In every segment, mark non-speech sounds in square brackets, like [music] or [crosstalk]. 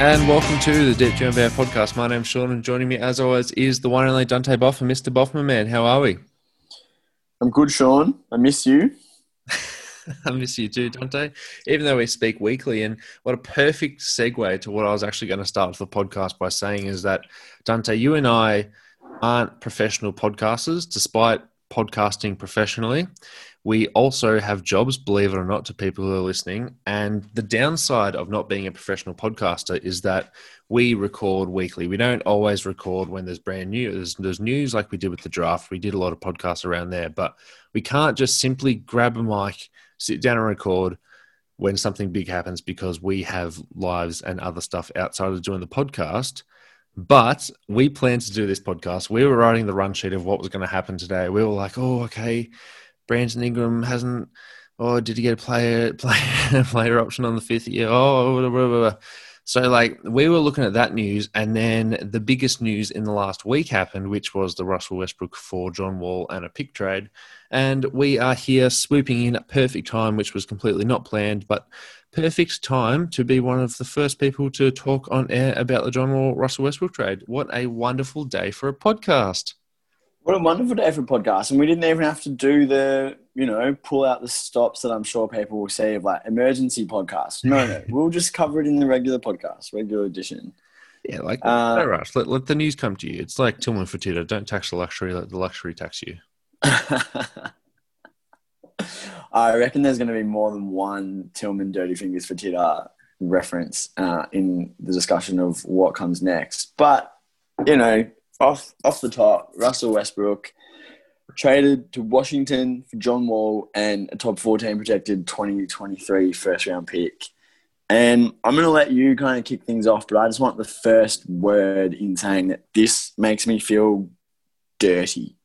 and welcome to the Deep Jam Bear podcast. My name's Sean, and joining me, as always, is the one and only Dante Boff and Mr. Boffman man. How are we? I'm good, Sean. I miss you. [laughs] I miss you too, Dante. Even though we speak weekly, and what a perfect segue to what I was actually going to start the podcast by saying is that Dante, you and I aren't professional podcasters, despite podcasting professionally. We also have jobs, believe it or not, to people who are listening. And the downside of not being a professional podcaster is that we record weekly. We don't always record when there's brand new. There's, there's news like we did with the draft. We did a lot of podcasts around there, but we can't just simply grab a mic, sit down and record when something big happens because we have lives and other stuff outside of doing the podcast. But we planned to do this podcast. We were writing the run sheet of what was going to happen today. We were like, oh, okay, Brandon Ingram hasn't. Oh, did he get a player [laughs] player player option on the fifth year? Oh, blah, blah, blah. so like we were looking at that news, and then the biggest news in the last week happened, which was the Russell Westbrook for John Wall and a pick trade, and we are here swooping in at perfect time, which was completely not planned, but perfect time to be one of the first people to talk on air about the John Wall Russell Westbrook trade. What a wonderful day for a podcast! What a wonderful day for a podcast. And we didn't even have to do the, you know, pull out the stops that I'm sure people will say of like emergency podcast. No, no. [laughs] we'll just cover it in the regular podcast, regular edition. Yeah, like uh, no rush. Let, let the news come to you. It's like Tillman Fertitta. Don't tax the luxury, let the luxury tax you. [laughs] I reckon there's going to be more than one Tillman Dirty Fingers Fertitta reference uh, in the discussion of what comes next. But, you know, off off the top, Russell Westbrook traded to Washington for John Wall and a top 14 projected 2023 first round pick. And I'm going to let you kind of kick things off, but I just want the first word in saying that this makes me feel dirty.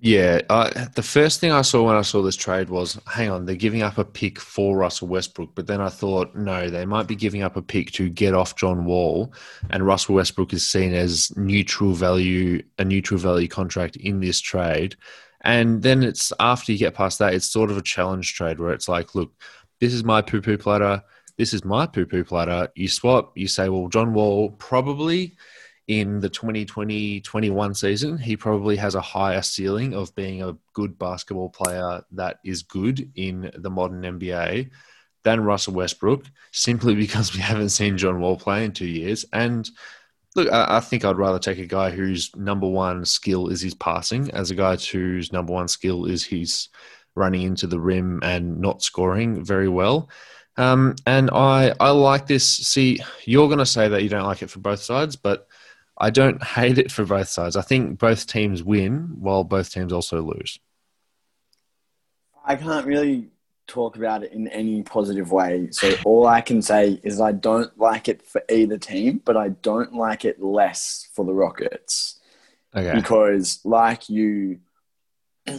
Yeah, uh, the first thing I saw when I saw this trade was, hang on, they're giving up a pick for Russell Westbrook. But then I thought, no, they might be giving up a pick to get off John Wall, and Russell Westbrook is seen as neutral value, a neutral value contract in this trade. And then it's after you get past that, it's sort of a challenge trade where it's like, look, this is my poo poo platter, this is my poo poo platter. You swap, you say, well, John Wall probably in the 2020-21 season, he probably has a higher ceiling of being a good basketball player that is good in the modern NBA than Russell Westbrook, simply [laughs] because we haven't seen John Wall play in two years. And look, I, think I'd rather take a guy whose number one skill is his passing as a guy whose number one skill is his running into the rim and not scoring very well. Um, and I, I like this. See, you're going to say that you don't like it for both sides, but I don't [laughs] hate it for both sides. I think both teams win while both teams also lose. I can't really talk about it in any positive way. So all I can say is I don't like it for either team, but I don't like it less for the Rockets. Okay. Because like you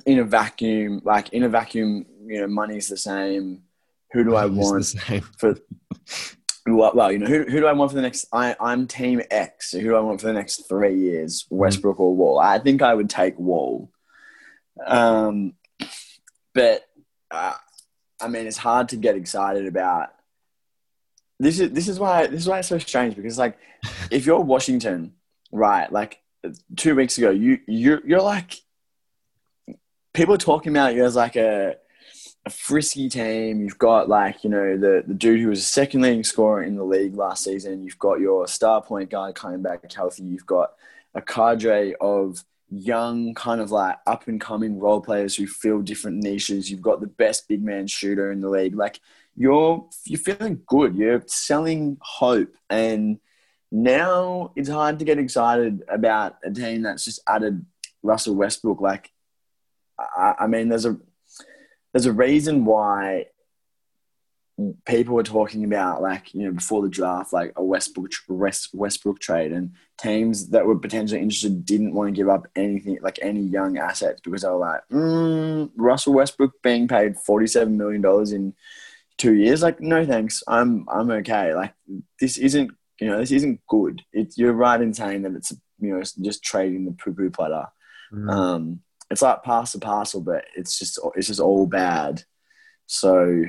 in a vacuum, like in a vacuum, you know, money's the same. Who do I want for [laughs] well, well, you know, who, who do I want for the next? I, I'm Team X. So who do I want for the next three years? Mm-hmm. Westbrook mm. or Wall? I think I would take Wall. Um, but uh, I mean, it's hard to get excited about. This is this is why this is why it's so strange because like, [laughs] if you're Washington, right? Like two weeks ago, you you you're like, people are talking about you as like a a frisky team. You've got like you know the the dude who was a second leading scorer in the league last season. You've got your star point guard coming back healthy. You've got a cadre of young kind of like up and coming role players who fill different niches. You've got the best big man shooter in the league. Like you're you're feeling good. You're selling hope and. Now it's hard to get excited about a team that's just added Russell Westbrook. Like, I, I mean, there's a there's a reason why people were talking about like you know before the draft like a Westbrook West, Westbrook trade and teams that were potentially interested didn't want to give up anything like any young assets because they were like mm, Russell Westbrook being paid forty seven million dollars in two years? Like no thanks. I'm I'm okay. Like this isn't you know this isn't good. It's you're right in saying that it's you know just trading the poo poo platter. Mm. um it's like pass the parcel, but it's just it's just all bad. So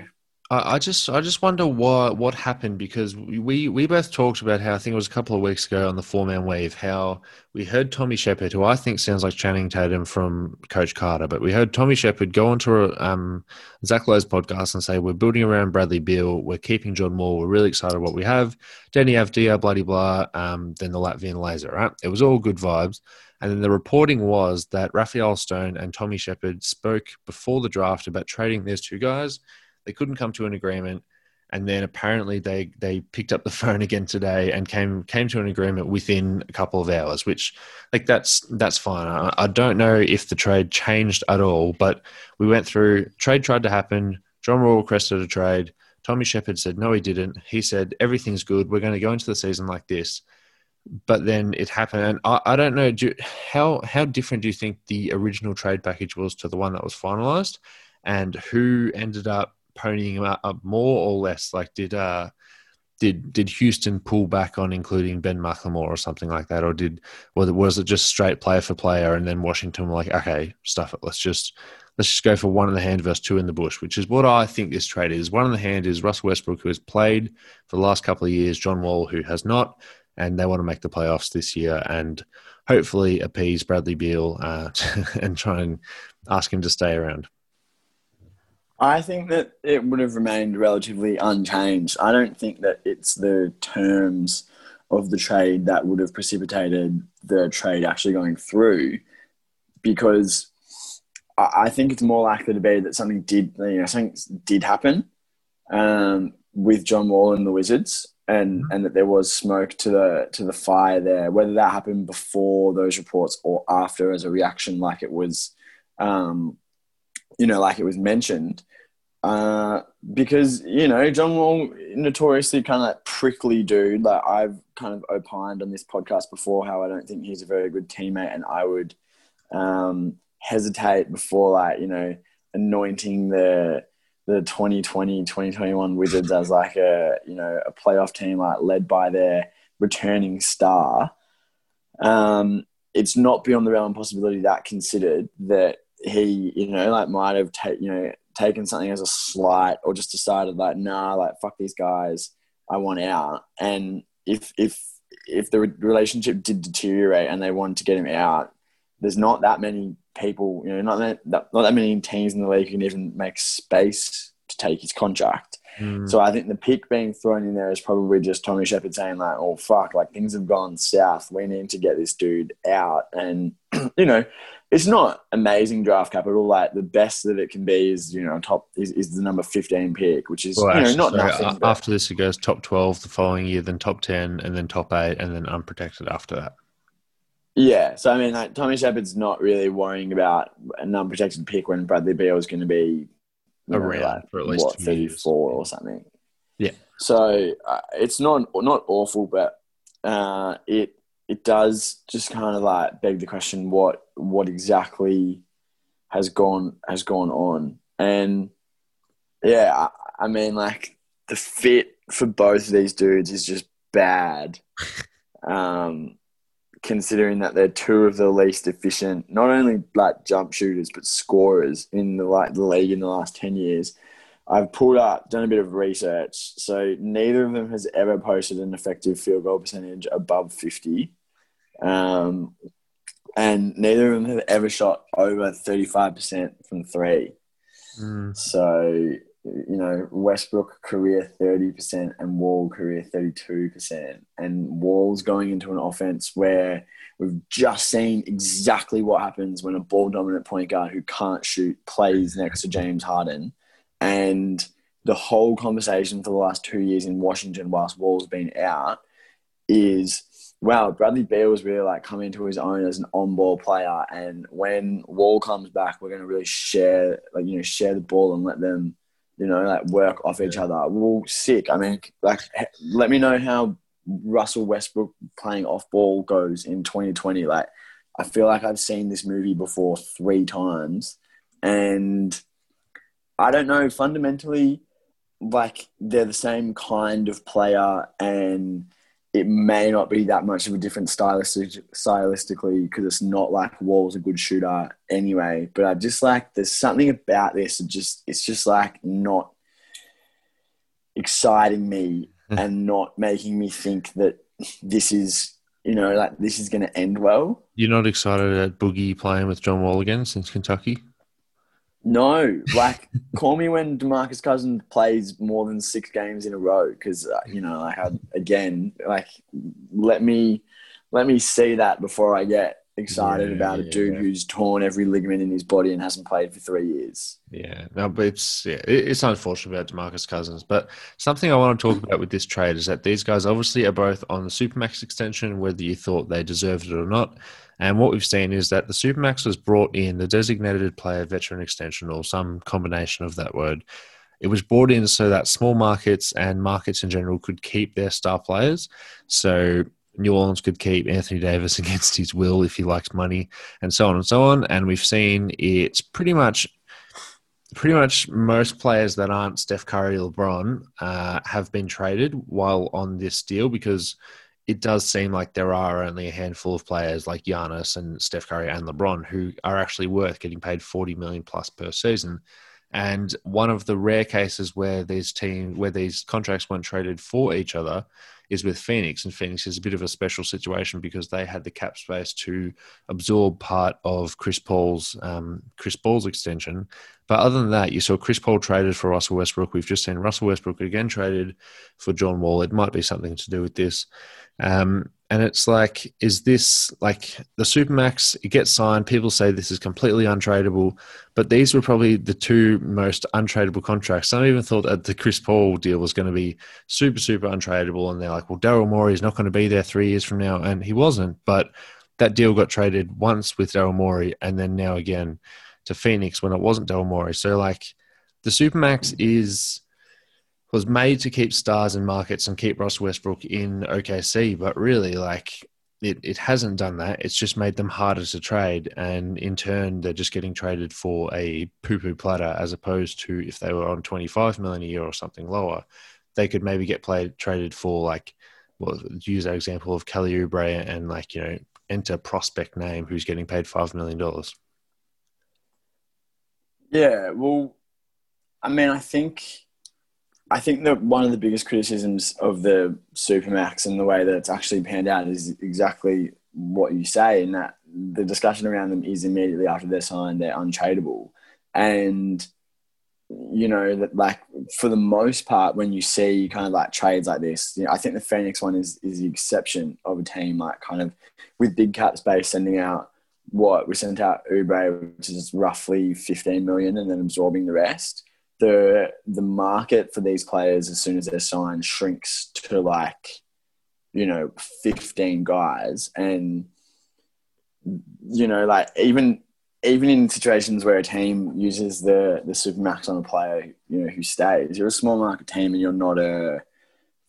I, I just I just wonder what what happened because we we both talked about how I think it was a couple of weeks ago on the four man wave how we heard Tommy Sheppard who I think sounds like Channing Tatum from Coach Carter but we heard Tommy Sheppard go onto um, Zach Lowe's podcast and say we're building around Bradley Beal we're keeping John Wall we're really excited what we have Deni Avdija bloody blah um, then the Latvian laser right it was all good vibes. And then the reporting was that Rafael Stone and Tommy Sheppard spoke before the draft about trading these two guys they couldn't come to an agreement, and then apparently they they picked up the [laughs] phone again today and came came to an agreement within a couple of hours. Which, like, that's that's fine. I, I don't know if the trade changed at all, but we went through trade tried to happen. John Wall requested a trade. Tommy Sheppard said no, he didn't. He said everything's good. We're going to go into the season like this but then it happened. And i, I don't know do, how how different do you think the original trade package was to the one that was finalized? And who ended up ponying him up more or less? Like, did uh, did did Houston pull back on including Ben McLemore or something like that, or did was was it just straight player for player, and then Washington were like, okay, stuff it, let's just let's just go for one in the hand versus two in the bush, which is what I think this trade is. One in the hand is Russell Westbrook, who has played for the last couple of years, John Wall, who has not, and they want to make the playoffs this year and hopefully appease Bradley Beal uh, [laughs] and try and ask him to stay around. I think that it would have remained relatively unchanged. I don't think that it's the terms of the trade that would have precipitated the trade actually going through because I think it's more likely to be that something did, you know, something did happen um, with John Wall and the Wizards, and mm-hmm. and that there was smoke to the to the fire there. Whether that happened before those reports or after, as a reaction, like it was, um, you know, like it was mentioned, uh, because you know John Wall notoriously kind of like prickly dude. Like I've kind of opined on this podcast before how I don't think he's a very good teammate, and I would um, hesitate before like you know anointing the the 2020 2021 Wizards as like a you know a playoff team like led by their returning star. Um, it's not beyond the realm of possibility that considered that he you know like might have taken you know taken something as a slight or just decided like, nah, like fuck these guys, I want out. And if if if the relationship did deteriorate and they wanted to get him out, there's not that many people, you know, not that, not that many teams in the league who can even make space to take his contract. Mm. So I think the pick being thrown in there is probably just Tommy Sheppard saying like, "Oh fuck, like things have gone south. We need to get this dude out." And [clears throat] you know, it's not amazing draft capital. Like the best that it can be is you know top is, is the number fifteen pick, which is well, you know not nothing. But... After this, it goes top twelve the following year, then top ten, and then top eight, and then unprotected after that. Yeah, so I mean, like, Tommy Sheppard's not really worrying about an unprotected pick when Bradley Beal is going to be around like, for at least what, thirty four or something. Yeah. So uh, it's not not awful, but uh, it it does just kind of like beg the question what what exactly has gone has gone on and yeah I, I mean like the fit for both of these dudes is just bad [laughs] um, considering that they're two of the least efficient not only like jump shooters but scorers in the like the league in the last 10 years I've pulled up, done a bit of research. So neither of them has ever posted an effective field goal percentage above 50. Um, and neither of them have ever shot over 35% from three. Mm. So, you know, Westbrook career 30% and Wall career 32%. And Wall's going into an offense where we've just seen exactly what happens when a ball dominant point guard who can't shoot plays next to James Harden. And the whole conversation for the last two years in Washington, whilst Wall's been out, is wow, Bradley Beal was really like coming to his own as an on-ball player. And when Wall comes back, we're going to really share, like you know, share the ball and let them, you know, like work off each other. Well, sick. I mean, like, let me know how Russell Westbrook playing off ball goes in 2020. Like, I feel like I've seen this movie before three times, and I don't know. Fundamentally, like they're the same kind of player and it may not be that much of a difference stylistic, stylistically because it's not like Wall's a good shooter anyway. But I just like there's something about this. It just it's just like not exciting me hmm. and not making me think that this is you know like this is going to end well. You're not excited at Boogie playing with John Wall again since Kentucky? No, like [laughs] call me when Demarcus Cousins plays more than six games in a row because uh, you know like I, again like let me let me see that before I get excited Yeah, about a yeah, dude yeah. who's torn every ligament in his body and hasn't played for three years. Yeah, no, but it's yeah, it's unfortunate about Demarcus Cousins. But something I want to talk about with this trade is that these guys obviously are both on the supermax extension, whether you thought they deserved it or not. And what we've seen is that the supermax was brought in the designated player veteran extension, or some combination of that word. It was brought in so that small markets and markets in general could keep their star players. So New Orleans could keep Anthony Davis [laughs] against his will if he likes money, and so on and so on. And we've seen it's pretty much pretty much most players that aren't Steph Curry LeBron uh, have been traded while on this deal because it does seem like there are only a handful of players like Giannis and Steph Curry and LeBron who are actually worth getting paid 40 million plus per season. And one of the rare cases where these teams, where these contracts weren't traded for each other, is with Phoenix. And Phoenix is a bit of a special situation because they had the cap space to absorb part of Chris Paul's um, Chris Paul's extension. But other than that, you saw Chris Paul traded for Russell Westbrook. We've just seen Russell Westbrook again traded for John Wall. It might be something to do with this. Um, and it's like, is this like the Supermax? It gets signed. People say this is completely untradeable, but these were probably the two most untradeable contracts. Some even thought that the Chris Paul deal was going to be super, super untradeable. And they're like, well, Daryl Morey is not going to be there three years from now. And he wasn't. But that deal got traded once with Daryl Morey and then now again to Phoenix when it wasn't Daryl Morey. So, like, the Supermax is was made to keep stars in markets and keep Russ Westbrook in OKC, but really, like, it, it hasn't done that. It's just made them harder to trade. And in turn, they're just getting traded for a poo poo platter as opposed to if they were on 25 million a year or something lower, they could maybe get played traded for like, well, use that example of Kelly Oubre and like, you know, enter prospect name who's getting paid $5 million. Yeah, well, I mean, I think, I think that one of the biggest criticisms of the Supermax and the way that it's actually panned out is exactly what you say, in that the discussion around them is immediately after they're signed, they're untradeable, and you know that like for the most part, when you see kind of like trades like this, you know, I think the Phoenix one is is the exception of a team like kind of with big cap space sending out what we sent out Oubre, which is roughly 15 million, and then absorbing the rest. The the market for these players as soon as they're signed shrinks to like, you know, 15 guys, and you know, like even even in situations where a team uses the the supermax on a player, you know, who stays, you're a small market team and you're not a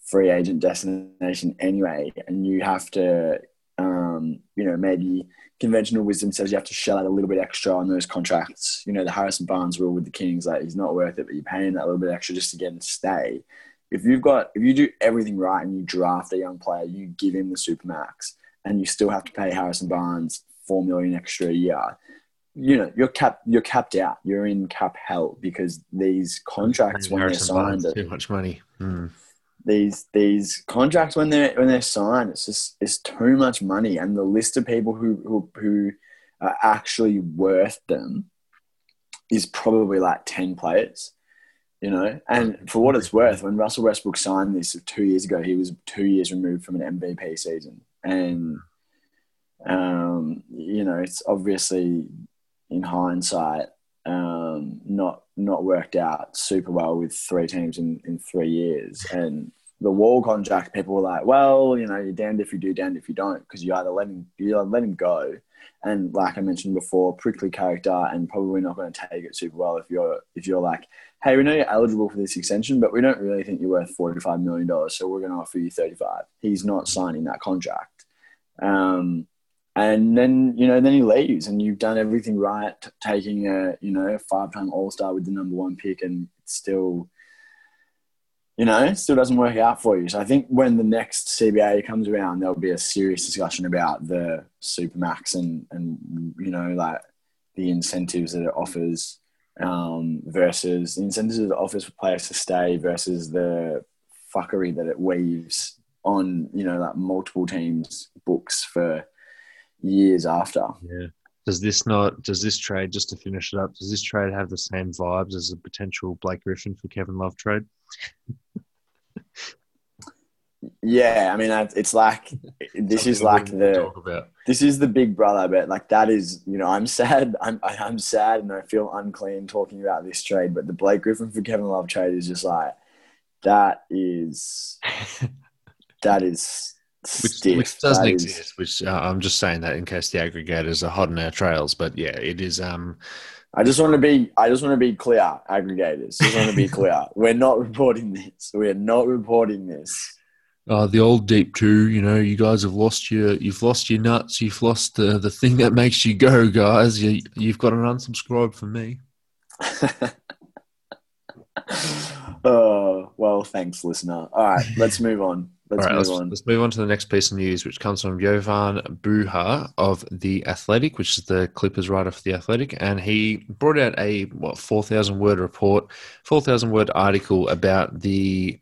free agent destination anyway, and you have to, um, you know, maybe conventional wisdom says you have to shell out a little bit extra on those contracts. You know, the Harrison Barnes rule with the Kings, like he's not worth it, but you're paying that little bit extra just to get him to stay. If you've got, if you do everything right and you draft a young player, you give him the supermax, and you still have to pay Harrison Barnes four million extra a year. You know, you're capped. You're capped out. You're in cap hell because these contracts when they're signed, Barnes, too much money. Hmm. These these contracts when they're when they're signed, it's just it's too much money, and the list of people who who who are actually worth them is probably like ten players, you know. And for what it's worth, when Russell Westbrook signed this two years ago, he was two years removed from an MVP season, and um, you know it's obviously in hindsight um, not not worked out super well with three teams in, in three years. And the wall contract, people were like, well, you know, you're damned if you do, damned if you don't, because you either let him you either let him go. And like I mentioned before, prickly character and probably not going to take it super well if you're if you're like, hey, we know you're eligible for this extension, but we don't really think you're worth forty five million dollars, so we're going to offer you thirty five. He's not signing that contract. Um, and then you know then he leaves and you've done everything right t- taking a you know five-time all-star with the number one pick and it's still you know still doesn't work out for you. So i think when the next cba comes around there'll be a serious discussion about the supermax and and you know like the incentives that it offers um, versus the incentives it offers for players to stay versus the fuckery that it weaves on you know like multiple teams books for years after. Yeah. Does this not? Does this trade just to finish it up? Does this trade have the same vibes as a potential Blake Griffin for Kevin Love trade? [laughs] Yeah, I mean, it's like this is like the this is the big brother, but like that is you know I'm sad. I'm I'm sad and I feel unclean talking about this trade. But the Blake Griffin for Kevin Love trade is just like that is [laughs] that is which, which doesn't that exist. Is, which uh, I'm just saying that in case the aggregators are hot on our trails. But yeah, it is. Um, I just want to be. I just want to be clear, aggregators. Just want to be clear. [laughs] We're not reporting this. We're not reporting this uh, the old deep two, you know, you guys have lost your, you've lost your nuts, you've lost the the thing that makes you go, guys. You, you've got an unsubscribe for me. oh [laughs] well, thanks, listener. All right, let's move on. Let's move let's. Let's move on to the next piece of news, which comes from Jovan Buha of the Athletic, which is the Clippers writer for the Athletic, and he brought out a what four thousand word report, four thousand word article about the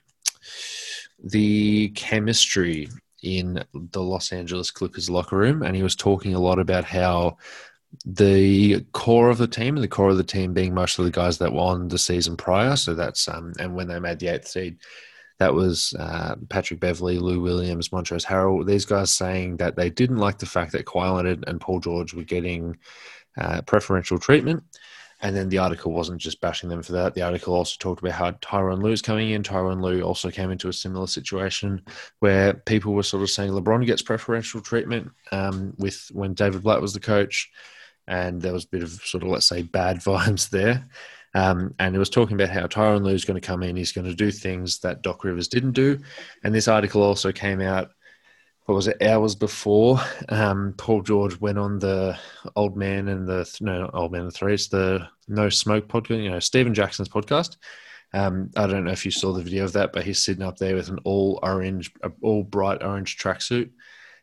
the chemistry in the Los Angeles Clippers locker room, and he was talking a lot about how the core of the team, and the core of the team being most of the guys that won the season prior. So that's um, and when they made the eighth seed, that was uh, Patrick Beverley, Lou Williams, Montrezl Harrell. These guys saying that they didn't like the fact that Kawhi Leonard and Paul George were getting uh, preferential treatment. And then the article wasn't just bashing them for that. The article also talked about how Tyronn Lue's coming in. Tyronn Lue also came into a similar situation where people were sort of saying LeBron gets preferential treatment um, with when David Blatt was the coach, and there was a bit of sort of let's say bad [laughs] vibes there. Um, and it was talking about how Tyronn Lue is going to come in. He's going to do things that Doc Rivers didn't do. And this article also came out what was it hours before um, Paul George went on the Old Man and the no Old Man and Three, it's the No Smoke podcast. You know Stephen Jackson's podcast. Um, I don't know if you saw the video of that, but he's sitting up there with an all orange, all bright orange tracksuit,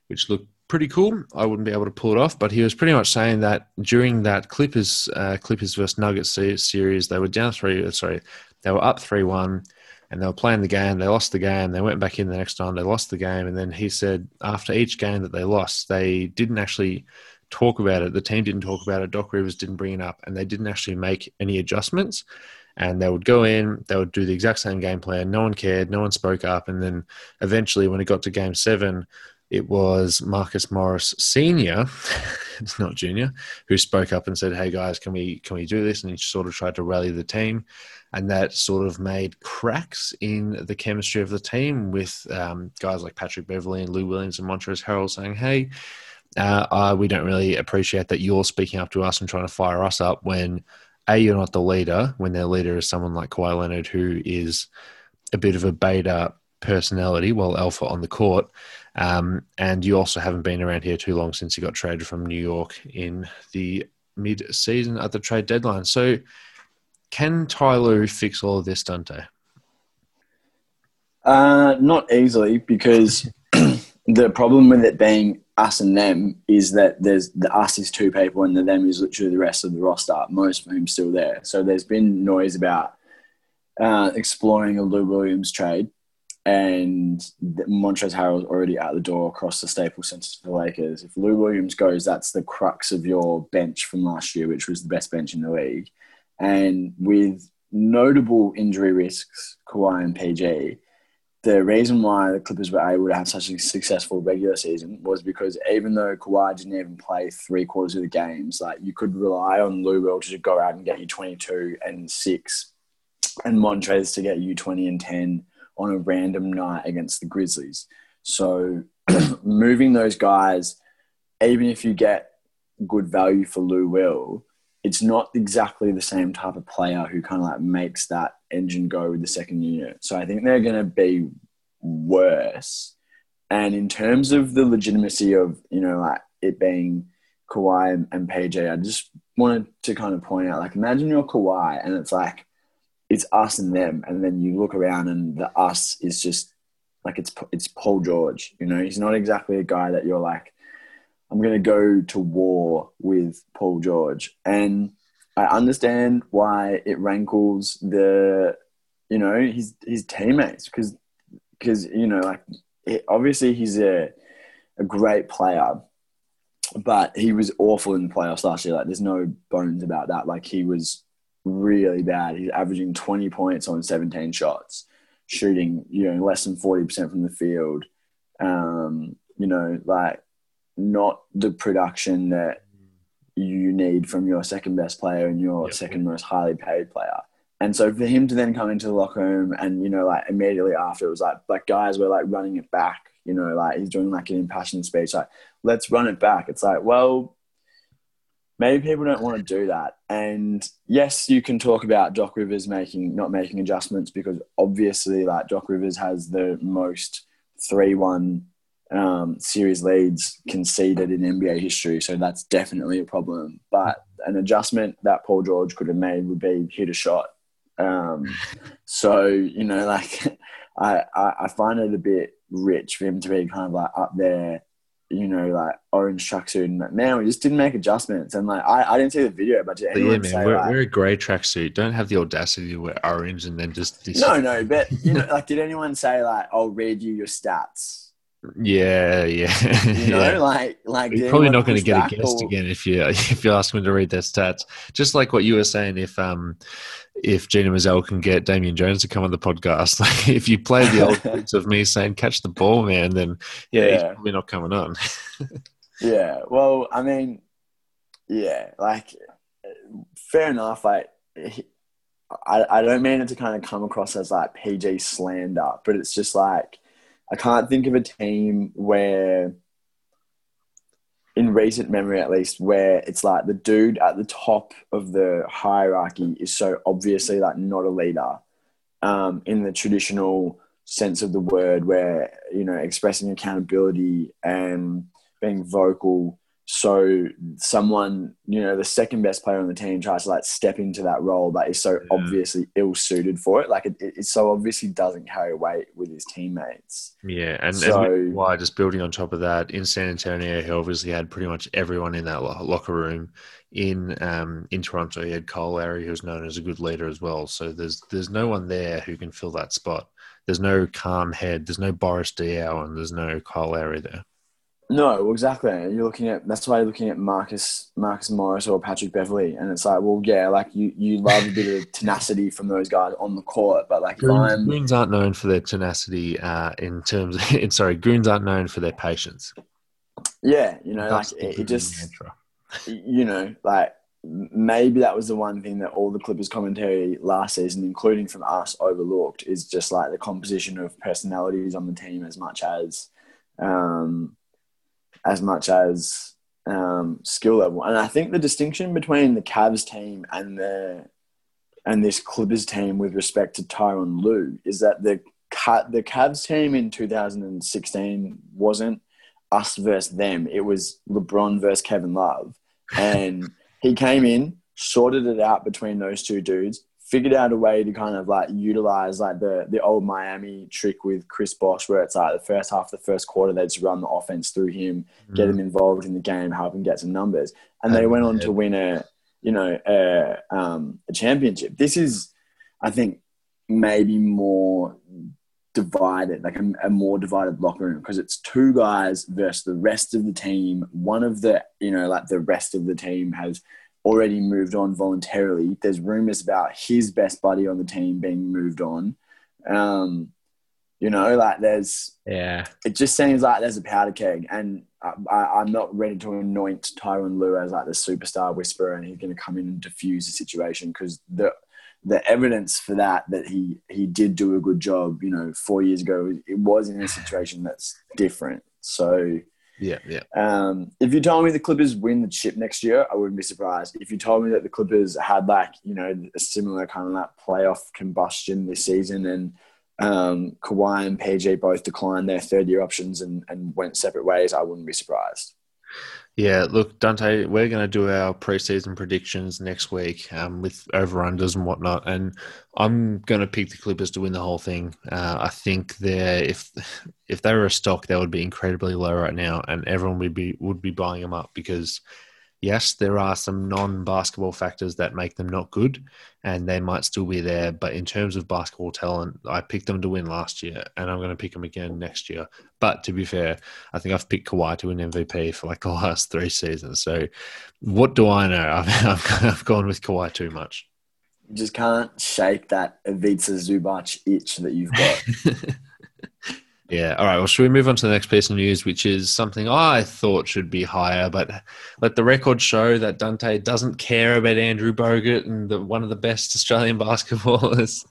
which looked pretty cool. I wouldn't be able to pull it off, but he was pretty much saying that during that Clippers uh, Clippers versus Nuggets series, they were down three. Sorry, they were up three one and they were playing the game. They lost the game. They went back in the next time. They lost the game. And then he said after each game that they lost, they didn't actually talk about it. The team didn't talk about it. Doc Rivers didn't bring it up, and they didn't actually make any adjustments. And they would go in, they would do the exact same game plan. No one cared. No one spoke up. And then eventually, when it got to game seven, it was Marcus Morris Senior, [laughs] it's not Junior, who spoke up and said, "Hey guys, can we can we do this?" And he sort of tried to rally the team and that sort of made cracks in the chemistry of the team with um, guys like Patrick Beverley and Lou Williams and Montrezl Harrell saying, "Hey, uh, uh, we don't really appreciate that you're speaking up to us and trying to fire us up when a you're not the leader when their leader is someone like Kawhi Leonard who is a bit of a beta personality, well alpha on the court." Um, and you also haven't been around here too long since you got traded from New York in the mid-season at the trade deadline. So can Ty Lue fix all of this, Dante? Uh, not easily because [coughs] the problem with it being us and them is that there's the us is two people and the them is literally the rest of the roster, most of whom still there. So there's been noise about uh, exploring a Lou Williams trade, and Montrezl Harrell's already out the door across the Staples Center for the Lakers. If Lou Williams goes, that's the crux of your bench from last year, which was the best bench in the league. And with notable injury risks, Kawhi and PG, the reason why the Clippers were able to have such a successful regular season was because even though Kawhi didn't even play three quarters of the games, like you could rely on Lou Will to go out and get you 22 and six, and Montrez to get you 20 and 10 on a random night against the Grizzlies. So [clears throat] moving those guys, even if you get good value for Lou Will, it's not exactly the same type of player who kind of like makes that engine go with the second unit. So I think they're going to be worse. And in terms of the legitimacy of, you know, like it being Kawhi and, PJ, I just wanted to kind of point out, like, imagine you're Kawhi and it's like, it's us and them. And then you look around and the us is just like, it's, it's Paul George, you know, he's not exactly a guy that you're like, I'm to go to war with Paul George. And I understand why it rankles the, you know, his his teammates because because you know like it, obviously he's a a great player, but he was awful in the playoffs last year. Like there's no bones about that. Like he was really bad. He's averaging 20 points on 17 shots, shooting you know less than 40 percent from the field. Um, you know, like not the production that you need from your second best player and your yep. second most highly paid player. And so for him to then come into the locker room and, you know, like immediately after it was like, like guys were like running it back, you know, like he's doing like an impassioned speech, like, let's run it back. It's like, well, maybe people don't want to do that. And yes, you can talk about Doc Rivers making, not making adjustments because obviously like Doc Rivers has the most 3-1 um, series leads conceded in NBA history. So that's definitely a problem. But an adjustment that Paul George could have made would be hit a shot. Um, [laughs] so, you know, like [laughs] I, I find it a bit rich for him to be kind of like up there, you know, like orange tracksuit. And like, man, we just didn't make adjustments. And like, I, I didn't see the video, but did anyone yeah, man, we're, like, we're a grey tracksuit. Don't have the audacity to wear orange and then just. This- no, no, but, you know, [laughs] like, did anyone say, like, I'll read you your stats? Yeah, yeah. [laughs] You know, yeah. like like you're probably not going to get a guest or... again if you [laughs] if you ask them to read their stats. Just like what you were saying, if um if Gina Mizell can get Damian Jones to come on the podcast, [laughs] like if you play the old bits of me saying catch the ball, man, then yeah, yeah. he's probably not coming on. yeah, well, I mean, yeah, like fair enough. Like, I I don't mean it to kind of come across as like PG slander, but it's just like I can't think of a team where, in recent memory at least, where it's like the dude at the top of the hierarchy is so obviously like not a leader um, in the traditional sense of the word, where, you know, expressing accountability and being vocal so someone, you know, the second best player on the team tries to like step into that role but that is so yeah. obviously ill suited for it. Like it, it, so obviously doesn't carry weight with his teammates. Yeah, and, so, and why just building on top of that in San Antonio, he obviously had pretty much everyone in that locker room. In um, in Toronto, he had Kyle Lowry, who's known as a good leader as well. So there's there's no one there who can fill that spot. There's no calm head. There's no Boris Diaw, and there's no Kyle Lowry there. No, exactly. You're looking at that's why you're looking at Marcus Marcus Morris or Patrick Beverley, and it's like, well, yeah, like you you love a bit of [laughs] tenacity from those guys on the court, but like goons, goons aren't known for their tenacity uh, in terms. Of, [laughs] sorry, goons aren't known for their patience. Yeah, you know, that's like it, it just you know, like maybe that was the one thing that all the Clippers commentary last season, including from us, overlooked is just like the composition of personalities on the team as much as. Um, as much as um, skill level. And I think the distinction between the Cavs team and the and this Clippers team with respect to Tyronn Lue is that the the Cavs team in 2016 wasn't us versus them. It was LeBron versus Kevin Love, and [laughs] he came in, sorted it out between those two dudes, figured out a way to kind of like utilize like the the old Miami trick with Chris Bosh, where it's like the first half, the first quarter, they just run the offense through him, mm. get him involved in the game, help him get some numbers, and they went on to win a you know a, um, a championship. This is, I think, maybe more divided, like a, a more divided locker room because it's two guys versus the rest of the team. One of the you know like the rest of the team has already moved on voluntarily. There's rumors about his best buddy on the team being moved on. Um, you know, like there's yeah. It just seems like there's a powder keg, and I, am not ready to anoint Tyronn Lue as like the superstar whisperer, and he's going to come in and diffuse the situation because the the evidence for that that he he did do a good job, you know, four years ago, it was in a situation that's different. So yeah, yeah. Um, if you told me the Clippers win the chip next year, I wouldn't be surprised. If you told me that the Clippers had like you know a similar kind of like playoff combustion this season, and um, Kawhi and PG both declined their third year options and, and went separate ways, I wouldn't be surprised. Yeah, look, Dante, we're going to do our preseason predictions next week um, with over unders and whatnot, and I'm going to pick the Clippers to win the whole thing. Uh, I think they if if they were a stock, they would be incredibly low right now, and everyone would be would be buying them up because yes, there are some non basketball factors that make them not good, and they might still be there. But in terms of basketball talent, I picked them to win last year, and I'm going to pick them again next year. But to be fair, I think I've picked Kawhi to win MVP for like the [laughs] last three seasons. So what do I know? [laughs] I've, I've, I've gone with Kawhi too much. You just can't shake that Ivica Zubac itch that you've got. [laughs] Yeah. All right. Well, should we move on to the next piece of news, which is something I thought should be higher, but let the record show that Dante doesn't care about Andrew Bogut and the, one of the best Australian [laughs] basketballers.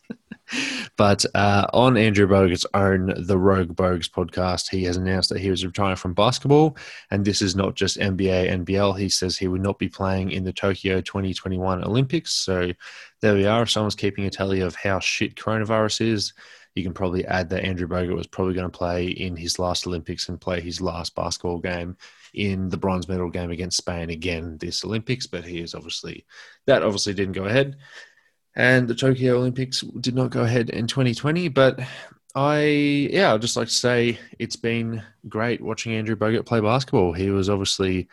[laughs] but uh, on Andrew Bogut's own The Rogue Bogues podcast, he has announced that he was retiring from basketball. And this is not just NBA, NBL. He says he would not be playing in the Tokyo 2021 Olympics. So there we are. If someone's keeping a tally of how shit coronavirus is, you can probably add that Andrew Bogut was probably going to play in his last Olympics and play his last basketball game in the bronze medal game against Spain again this Olympics, but he is obviously that obviously didn't go ahead. And the Tokyo Olympics did not go ahead in 2020, but I yeah, I'd just like to say it's been great watching Andrew Bogut play basketball. He was obviously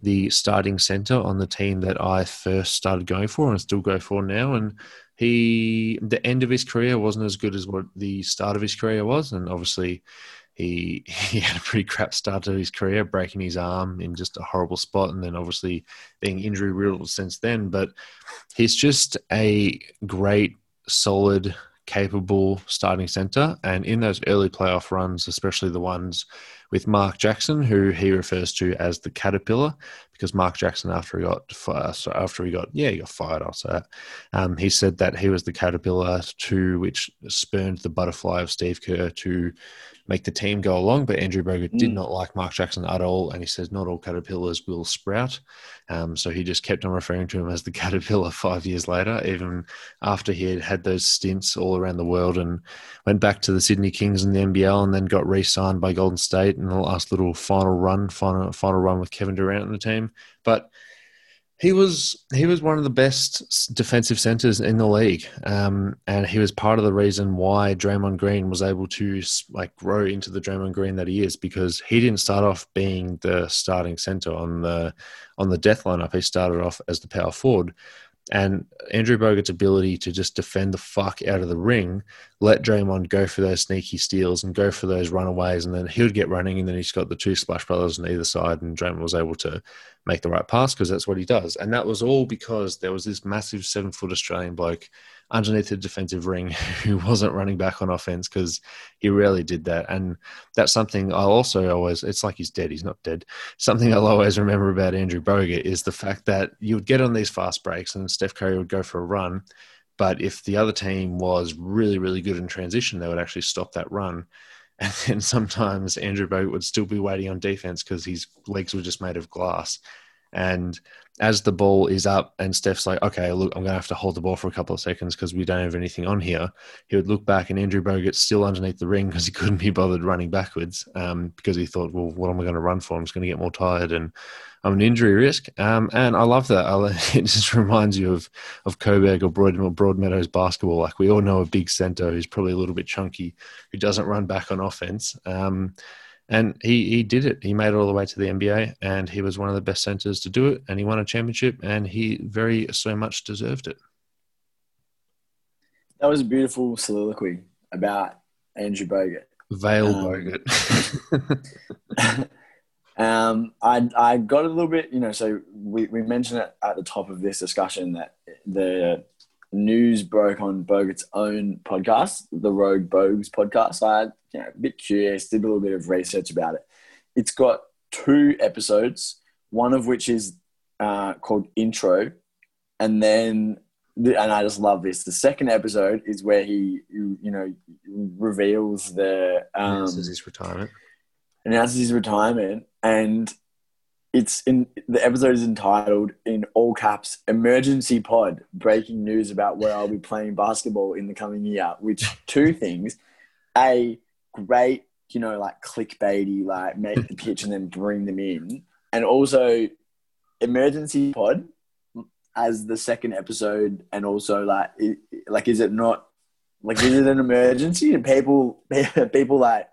the starting center on the team that I first started going for and still go for now. And he the end of his career wasn't as good as what the start of his career was, and obviously he [laughs] he had a pretty crap start to his career, breaking his arm in just a horrible spot, and then obviously being injury riddled since then. But he's just a great, solid, capable starting center, and in those early playoff runs, especially the ones with Mark Jackson, who he refers to as the caterpillar, because Mark Jackson, after he got fired, so after he got yeah, he got fired. I'll say that. Um, he said that he was the caterpillar to which spurned the butterfly of Steve Kerr to make the team go along. But Andrew Bogut mm. did not like Mark Jackson at all, and he says not all caterpillars will sprout. Um, so he just kept on referring to him as the caterpillar five years later, even after he had had those stints all around the world and went back to the Sydney Kings in the NBL and then got re-signed by Golden State in the last little final run, final final run with Kevin Durant in the team. But he was he was one of the best defensive centers in the league, um, and he was part of the reason why Draymond Green was able to like grow into the Draymond Green that he is because he didn't start off being the starting center on the on the death lineup. He started off as the power forward, and Andrew Bogut's ability to just defend the fuck out of the ring, let Draymond go for those sneaky steals and go for those runaways, and then he would get running, and then he's got the two splash brothers on either side, and Draymond was able to make the right pass because that's what he does. And that was all because there was this massive seven foot Australian bloke underneath the defensive ring [laughs] who wasn't running back on offense because he rarely did that. And that's something I'll also always, it's like he's dead, he's not dead. Something I'll always remember about Andrew Bogut is the fact that you would get on these fast breaks and Steph Curry would go for a run. But if the other team was really, really good in transition, they would actually stop that run. [laughs] And then sometimes Andrew Bogut would still be waiting on defense because his legs were just made of glass. And as the ball is up and Steph's like, okay, look, I'm going to have to hold the ball for a couple of seconds because we don't have anything on here. He would look back and Andrew Bogut's still underneath the ring because he couldn't be bothered running backwards um, because he thought, well, what am I going to run for? I'm just going to get more tired and I'm an injury risk. Um, and I love that. I, [laughs] it just reminds you of, of Coburg or Broad, Broadmeadows basketball. Like we all know a big center who's probably a little bit chunky, who doesn't run back on offense. Um, and he, he did it. He made it all the way to the NBA, and he was one of the best centers to do it. And he won a championship, and he very so much deserved it. That was a beautiful soliloquy about Andrew Bogut. Vale um, Bogut. [laughs] [laughs] um, I I got a little bit, you know. So we, we mentioned it at the top of this discussion that the news broke on Bogut's own podcast, the Rogue Bogues podcast. I, you know, a bit curious, did a little bit of research about it. It's got two episodes, one of which is uh, called Intro, and then and I just love this. The second episode is where he, you, know, reveals the um, announces his retirement. Announces his retirement, and it's in the episode is entitled in all caps emergency pod breaking news about where i'll be playing basketball in the coming year which two things a great you know like clickbaity like make the pitch and then bring them in and also emergency pod as the second episode and also like like is it not like is it an emergency and people [laughs] people like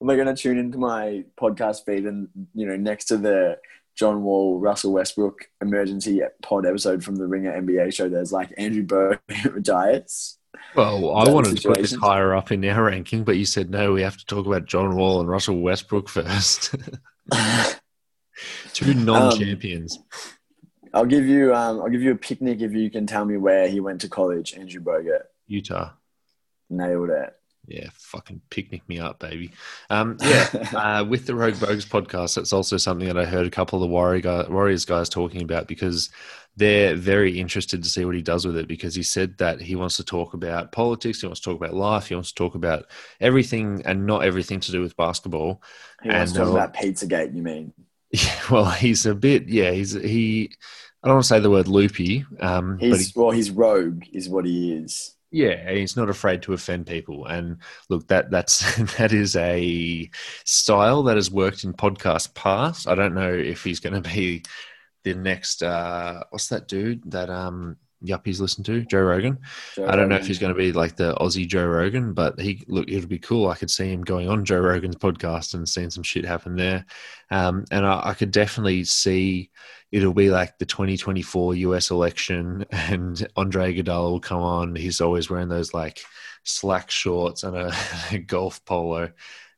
am I going to tune into my podcast feed and you know next to the John Wall, Russell Westbrook emergency pod episode from the Ringer NBA show. There's like Andrew Bogut [laughs] retires. Well, I wanted to put this higher up in our ranking, but you said no. We have to talk about John Wall and Russell Westbrook first. [laughs] Two [laughs] non-champions. Um, I'll give you. Um, I'll give you a picnic if you can tell me where he went to college. Andrew Bogut. Utah. Nailed it. Yeah, fucking picnic me up, baby. Um, yeah, [laughs] uh, with the Rogue Bogues podcast, that's also something that I heard a couple of the Warriors guys talking about because they're very interested to see what he does with it because he said that he wants to talk about politics, he wants to talk about life, he wants to talk about everything and not everything to do with basketball. He wants and, to talk uh, about Pizzagate, you mean? [laughs] Yeah, well, he's a bit, yeah, he's, he, I don't want to say the word loopy. Um, he's, he, well, he's rogue, is what he is. Yeah, he's not afraid to offend people. And look, that that's [laughs] that is a style that has worked in podcast past. I don't know if he's going to be the next uh, what's that dude that um yuppies listen to Joe Rogan. Joe I don't know if he's going to be like the Aussie Joe Rogan, but he look it'll be cool. I could see him going on Joe Rogan's podcast and seeing some shit happen there, um, and I, I could definitely see it'll be like the 2024 US election, [laughs] and Andre Iguodala will come on. He's always wearing those like slack shorts and a, [laughs] a golf polo,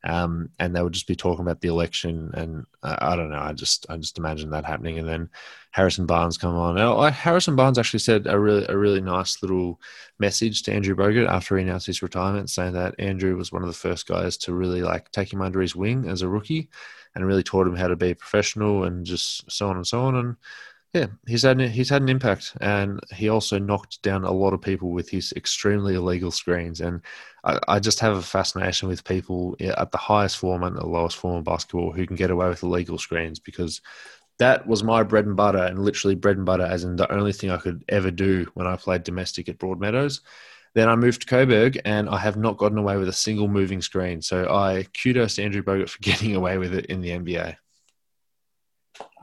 um, and they would just be talking about the election. And I, I, don't know. I just I just imagine that happening. And then Harrison Barnes come on. Now, Harrison Barnes actually said a really a really nice little message to Andrew Bogut after he announced his retirement, saying that Andrew was one of the first guys to really like take him under his wing as a rookie, and really taught him how to be professional and just so on and so on. And yeah, he's had he's had an impact, and he also knocked down a lot of people with his extremely illegal screens. And I, I, just have a fascination with people at the highest form and the lowest form of basketball who can get away with illegal screens because that was my bread and butter, and literally bread and butter, as in the only thing I could ever do when I played domestic at Broadmeadows. Then I moved to Coburg, and I have not gotten away with a single moving screen. So I kudos to Andrew Bogut for [laughs] getting away with it in the NBA.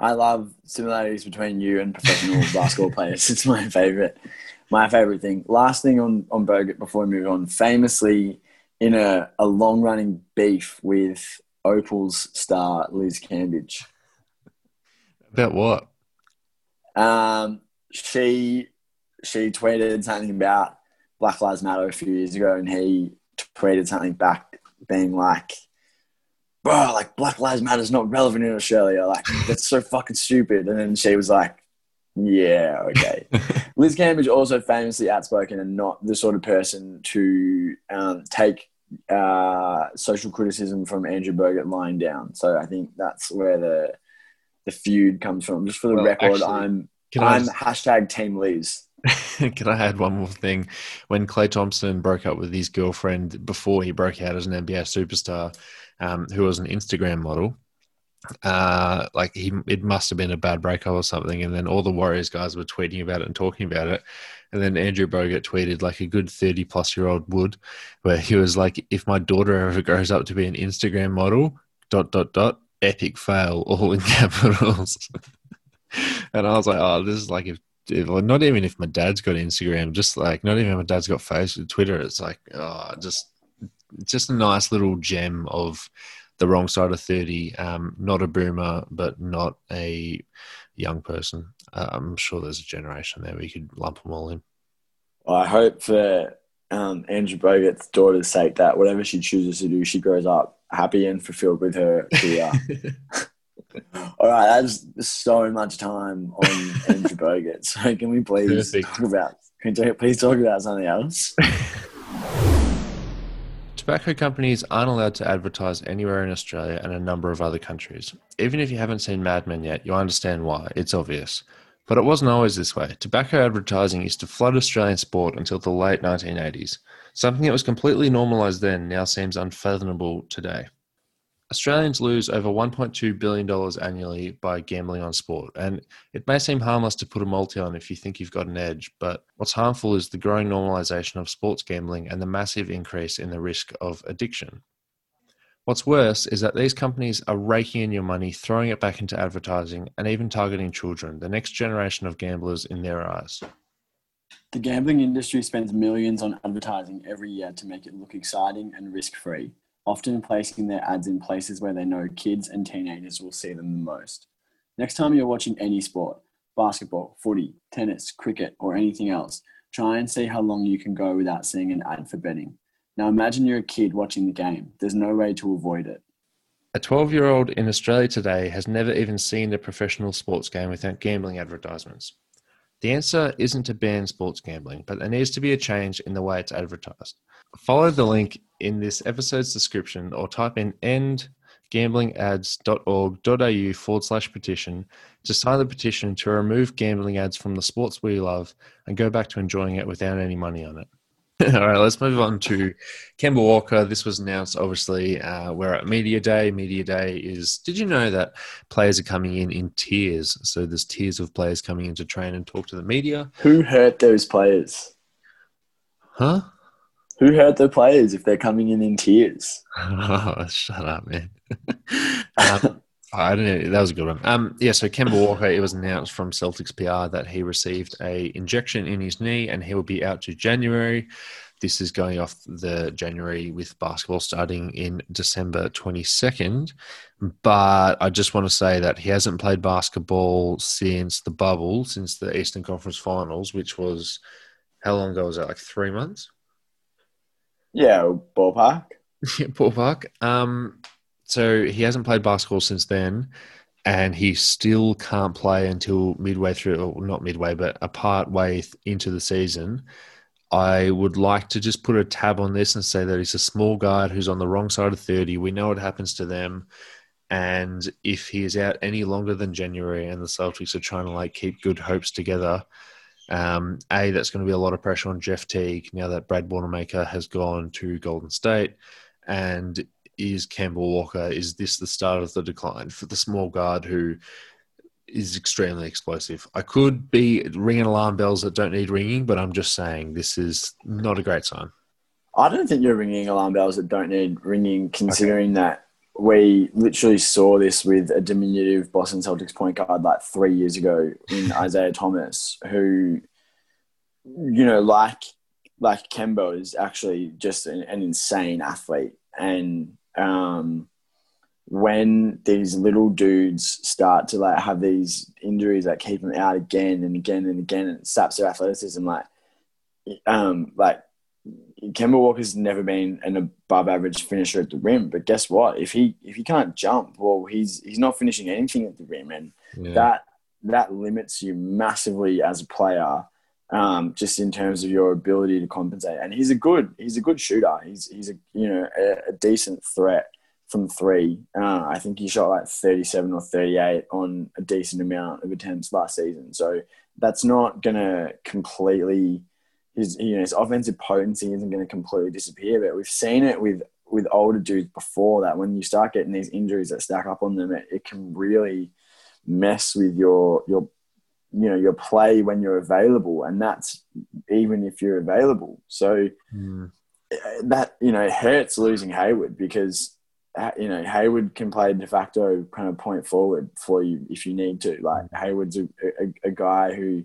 I love similarities between you and professional [laughs] basketball players. It's my favorite, my favorite thing. Last thing on on Bogut before we move on. Famously, in a, a long running beef with Opal's star Liz Cambage. About what? Um, she she tweeted something about Black Lives Matter a few years ago, and he tweeted something back, being like, bro, like Black Lives Matter is not relevant in Australia. Like that's so fucking stupid. And then she was like, yeah, okay. [laughs] Liz Cambage also famously outspoken and not the sort of person to um, take uh, social criticism from Andrew Bogut lying down. So I think that's where the the feud comes from. Just for the well, record, actually, I'm I'm just... hashtag Team Liz. [laughs] Can I add one more thing? When Klay Thompson broke up with his girlfriend before he broke out as an NBA superstar, um, who was an Instagram model. Uh, like he, it must have been a bad breakup or something. And then all the Warriors guys were tweeting about it and talking about it. And then Andrew Bogut tweeted like a good 30 plus year old would, where he was like, if my daughter ever grows up to be an Instagram model, dot, dot, dot, epic fail, all in [laughs] capitals. and I was like, oh, this is like if, if not even if my dad's got Instagram, just like not even if my dad's got Facebook, Twitter, it's like, oh, just just a nice little gem of the wrong side of 30 um, not a boomer but not a young person. Uh, i'm sure there's a generation there. We could lump them all in. I hope for um, andrew bogut's daughter's sake that whatever she chooses to do she grows up happy and fulfilled with her career. [laughs] All right that's so much time on andrew bogut. So can we please Perfect. talk about can we please talk about something else [laughs] Tobacco companies aren't allowed to advertise anywhere in Australia and a number of other countries. Even if you haven't seen Mad Men yet, you understand why. It's obvious. But it wasn't always this way. Tobacco advertising used to flood Australian sport until the late 1980s. Something that was completely normalised then now seems unfathomable today. Australians lose over $1.2 billion annually by gambling on sport. And it may seem harmless to put a multi on if you think you've got an edge, but what's harmful is the growing normalisation of sports gambling and the massive increase in the risk of addiction. What's worse is that these companies are raking in your money, throwing it back into advertising, and even targeting children, the next generation of gamblers in their eyes. The gambling industry spends millions on advertising every year to make it look exciting and risk free often placing their ads in places where they know kids and teenagers will see them the most. Next time you're watching any sport, basketball, footy, tennis, cricket, or anything else, try and see how long you can go without seeing an ad for betting. Now imagine you're a kid watching the game. There's no way to avoid it. A 12 year old in Australia today has never even seen a professional sports game without gambling advertisements. The answer isn't to ban sports gambling, but there needs to be a change in the way it's advertised. Follow the link in this episode's description or type in endgamblingads.org.au forward slash petition to sign the petition to remove gambling ads from the sports we love and go back to enjoying it without any money on it. [laughs] All right, let's move on to Kemba Walker. This was announced, obviously. Uh, we're at Media Day. Media Day is. Did you know that players are coming in in tiers? So there's tiers of players coming in to train and talk to the media. Who hurt those players? Huh? Who hurt the players if they're coming in in tears? Oh, [laughs] shut up, man. [laughs] um, I don't know. That was a good one. Um, yeah, so Kemba Walker, it was announced from Celtics PR that he received a injection in his knee and he will be out to January. This is going off the January with basketball starting in December 22nd. But I just want to say that he hasn't played basketball since the bubble, since the Eastern Conference Finals, which was how long ago was that? Like three months? Yeah, ballpark. [laughs] Yeah, ballpark. Um, so he hasn't played basketball since then, and he still can't play until midway through, or not midway, but a part way into the season. I would like to just put a tab on this and say that he's a small guard who's on the wrong side of 30. We know what happens to them. And if he is out any longer than January and the Celtics are trying to like keep good hopes together, um, A, that's going to be a lot of pressure on Jeff Teague now that Brad Wanamaker has gone to Golden State. And is Kemba Walker? Is this the start of the decline for the small guard who is extremely explosive? I could be ringing alarm bells that don't need ringing, but I'm just saying this is not a great sign. I don't think you're ringing alarm bells that don't need ringing, considering okay. that we literally saw this with a diminutive Boston Celtics point guard like three years ago in [laughs] Isaiah Thomas, who, you know, like like Kemba is actually just an, an insane athlete, and um, when these little dudes start to like have these injuries that keep them out again and again and again, and it saps their athleticism, like, um, like Kemba Walker's never been an above average finisher at the rim, but guess what? If he if he can't jump, well, he's he's not finishing anything at the rim, and yeah. that that limits you massively as a player, um, just in terms of your ability to compensate. And he's a good he's a good shooter. He's he's a you know a, a decent threat from three. Uh, I think he shot like thirty seven or thirty eight on a decent amount of attempts last season. So that's not gonna completely his you know his offensive potency isn't going to completely disappear. But we've seen it with with older dudes before that when you start getting these injuries that stack up on them, it, it can really mess with your your you know your play when you're available, and that's even if you're available. So mm. that you know it hurts losing Hayward because you know Hayward can play de facto kind of point forward for you if you need to. Like Hayward's a, a, a guy who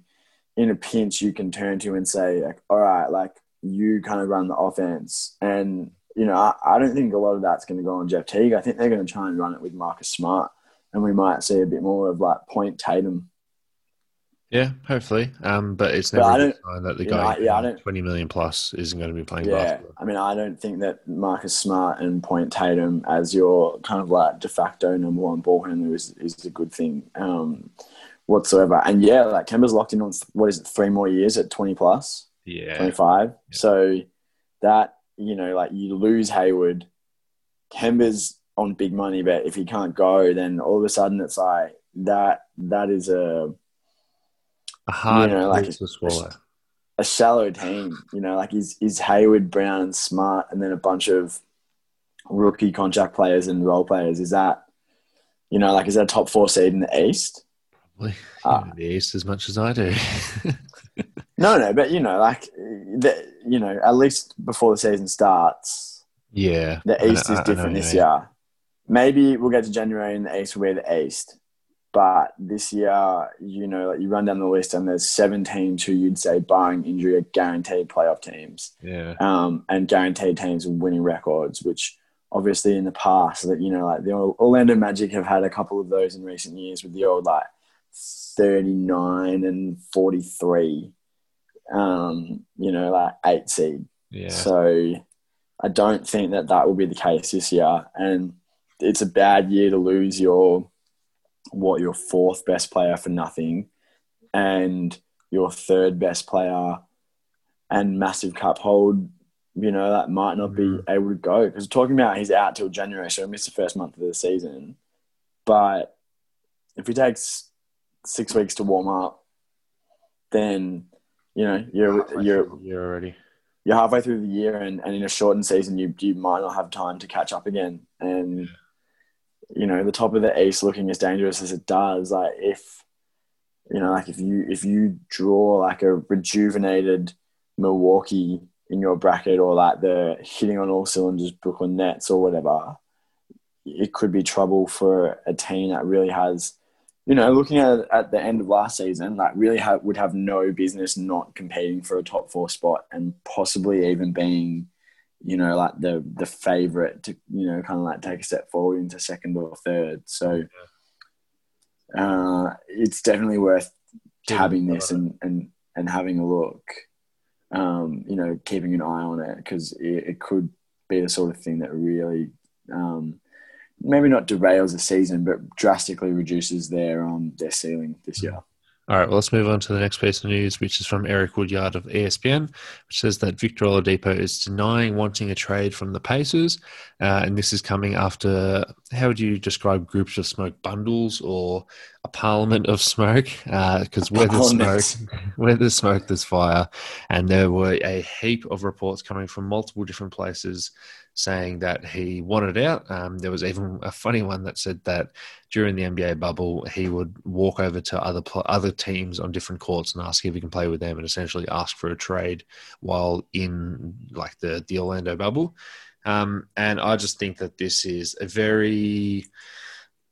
in a pinch you can turn to and say like, all right, like you kind of run the offense. And, you know, I, I don't think a lot of that's going to go on Jeff Teague. I think they're going to try and run it with Marcus Smart. And we might see a bit more of like point Tatum. Yeah, hopefully. Um, but it's never but a sign that the guy know, yeah, I don't, 20 million plus isn't going to be playing yeah, basketball. I mean, I don't think that Marcus Smart and Point Tatum as your kind of like de facto number one ball handler is, is a good thing. Um, whatsoever. And yeah, like Kemba's locked in on what is it, three more years at twenty plus, yeah, twenty five. Yeah. So that you know, like you lose Hayward, Kemba's on big money, but if he can't go, then all of a sudden it's like that. That is a a hard you know, like to swallow. A, a shallow team, you know, like is is Hayward, Brown, and Smart, and then a bunch of rookie contract players and role players. Is that, you know, like is that a top four seed in the East? Probably [laughs] uh, the East as much as I do. [laughs] no, no, but you know, like the, you know, at least before the season starts. Yeah, the East is different this year. Maybe we'll get to January and the East will be the East. But this year, you know, like you run down the list and there's seven teams who you'd say, barring injury, are guaranteed playoff teams. Yeah. Um, and guaranteed teams with winning records, which obviously in the past that you know like the Orlando Magic have had a couple of those in recent years with the old like 39 and 43 um you know like 8 seed Yeah. so I don't think that that will be the case this year and it's a bad year to lose your what your fourth best player for nothing and your third best player and massive cup hold you know, that might not be Mhm. able to go because talking about he's out till January, so he missed the first month of the season. But if he takes six weeks to warm up, then you know you're you're you're already. you're halfway through the year, and, and in a shortened season, you you might not have time to catch up again. And you know, the top of the East looking as dangerous as it does, like if you know, like if you if you draw like a rejuvenated Milwaukee in your bracket or like the hitting on all cylinders Brooklyn Nets or whatever, it could be trouble for a team that really has, you know, looking at at the end of last season, like really ha- would have no business not competing for a top four spot and possibly even being, you know, like the the favorite to you know kind of like take a step forward into second or third. So. Uh, it's definitely worth tabbing this and, and, and having a look um, you know, keeping an eye on it because it, it, could be the sort of thing that really, um, maybe not derails the season, but drastically reduces their um, their ceiling this year. All right, well, let's move on to the next piece of news, which is from Eric Woodyard of ESPN, which says that Victor Oladipo is denying wanting a trade from the Pacers, uh, and this is coming after how would you describe groups of smoke bundles or a parliament of smoke? Because uh, where there's smoke, [laughs] where there's smoke, there's fire, and there were a heap of reports coming from multiple different places saying that he wanted out. Um, there was even a funny one that said that during the NBA bubble, he would walk over to other other teams on different courts and ask if he can play with them, and essentially ask for a trade while in like the the Orlando bubble. Um, and I just think that this is a very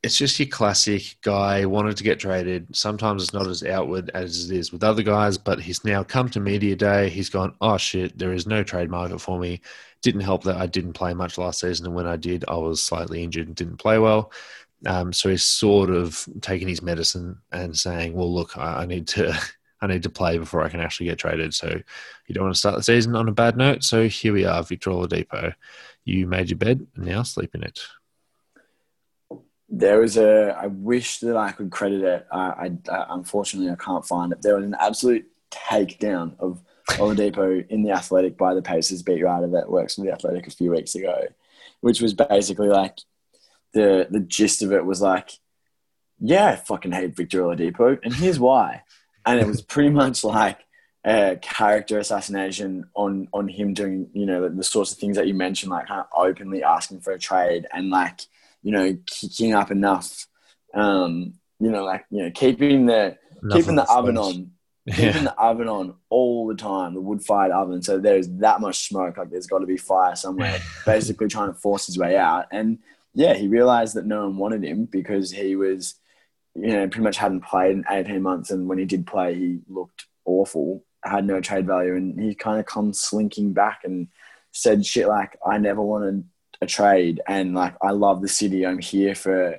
it's just your classic guy wanted to get traded. Sometimes it's not as outward as it is with other guys, but he's now come to media day. He's gone, oh shit, there is no trade market for me. Didn't help that I didn't play much last season, and when I did, I was slightly injured and didn't play well. Um, so he's sort of taking his medicine and saying, well, look, I, I need to. [laughs] I need to play before I can actually get traded. So you don't want to start the season on a bad note. So here we are, Victor Oladipo. You made your bed, and now sleep in it there was a i wish that i could credit it I, I, I, unfortunately i can't find it there was an absolute takedown of Oladipo in the athletic by the pacers beat writer that works for the athletic a few weeks ago which was basically like the the gist of it was like yeah i fucking hate victor Oladipo and here's why. And it was pretty much like a character assassination on on him doing you know the, the sorts of things that you mentioned like kind of openly asking for a trade and like you know, kicking up enough, um, you know, like, you know, keeping the, Nothing keeping the oven on, yeah. keeping the oven on all the time, the wood fired oven. So there's that much smoke, like there's got to be fire somewhere, [laughs] basically trying to force his way out. And yeah, he realized that no one wanted him because he was, you know, pretty much hadn't played in 18 months. And when he did play, he looked awful, had no trade value. And he kind of comes slinking back and said shit like, I never wanted a trade and like I love the city. I'm here for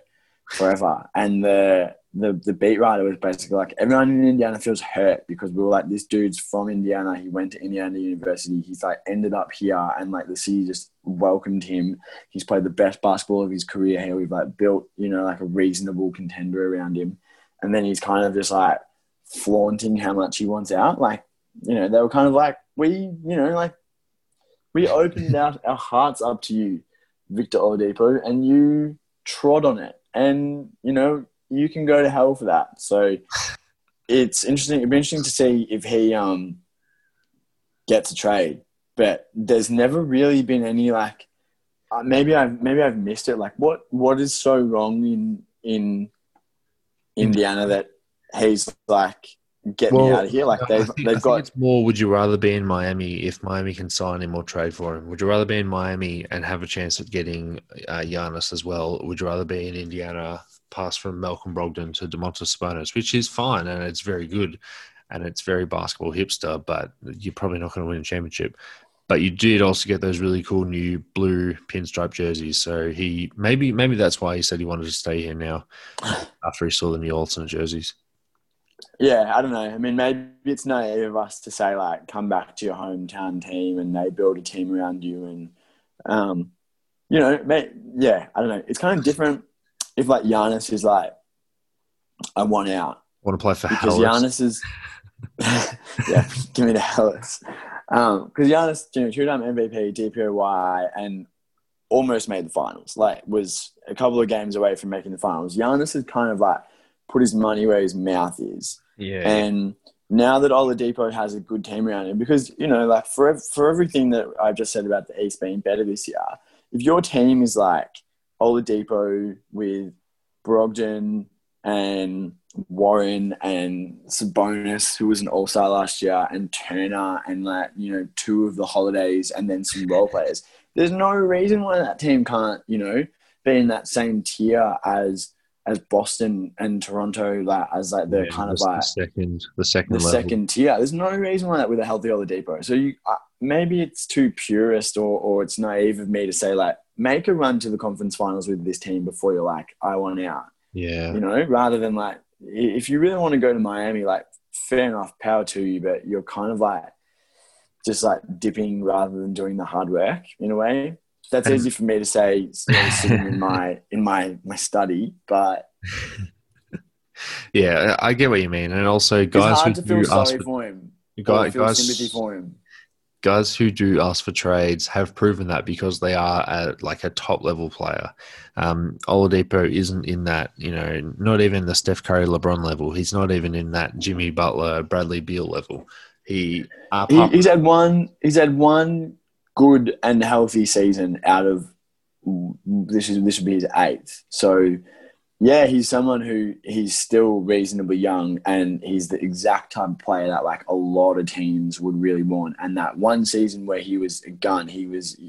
forever. And the the the beat writer was basically like everyone in Indiana feels hurt because we were like this dude's from Indiana. He went to Indiana University. He's like ended up here and like the city just welcomed him. He's played the best basketball of his career here. We've like built you know like a reasonable contender around him. And then he's kind of just like flaunting how much he wants out. Like you know they were kind of like we you know like we opened [laughs] our, our hearts up to you Victor Oladipo, and you trod on it. And, you know, you can go to hell for that. So it's interesting. It'd be interesting to see if he um, gets a trade. But there's never really been any like uh, maybe I've maybe I've missed it. Like what what is so wrong in in Indiana that he's like get well, me out of here. Like they've think, they've got it's more. Would you rather be in Miami if Miami can sign him or trade for him? Would you rather be in Miami and have a chance at getting uh, Giannis as well? Would you rather be in Indiana, pass from Malcolm Brogdon to Domantas Sabonis, which is fine and it's very good, and it's very basketball hipster, but you're probably not going to win a championship. but you did also get those really cool new blue pinstripe jerseys. So he maybe maybe that's why he said he wanted to stay here now [sighs] after he saw the new alternate jerseys. Yeah, I don't know. I mean, maybe it's naive of us to say like, come back to your hometown team and they build a team around you, and um, you know, may, yeah, I don't know. It's kind of different if like Giannis is like, I want out. I Want to play for because Hellas? Giannis is, [laughs] yeah, [laughs] give me the Hellas. Because um, Giannis, you know, two-time MVP, DPOY, and almost made the finals. Like, was a couple of games away from making the finals. Giannis has kind of like put his money where his mouth is. Yeah. And now that Oladipo has a good team around him, because you know, like for for everything that I've just said about the East being better this year, if your team is like Oladipo with Brogdon and Warren and Sabonis, who was an All Star last year, and Turner, and like you know two of the holidays, and then some role players. There's no reason why that team can't you know be in that same tier as as Boston and Toronto, like as like the Yeah, kind of the like second, the second the level. second tier. There's no reason why that with a healthy Oladipo. So you uh, maybe it's too purist or or it's naive of me to say like make a run to the conference finals with this team before you're like I want out. Yeah. You know, rather than like if you really want to go to Miami, like fair enough, power to you, but you're kind of like just like dipping rather than doing the hard work in a way. That's easy for me to say sitting in [laughs] my in my my study, but [laughs] Yeah, I get what you mean, and also it's guys who hard to feel sorry for him. guys, feel guys, sympathy for him. Guys who do ask for trades have proven that because they are at like a top level player. Um, Oladipo isn't in that, you know, not even the Steph Curry, LeBron level. He's not even in that Jimmy Butler, Bradley Beal level. He, He, he's had one. He's had one good and healthy season out of this is this would be his eighth. So yeah, he's someone who he's still reasonably young, and he's the exact type of player that like a lot of teams would really want. And that one season where he was a gun, he was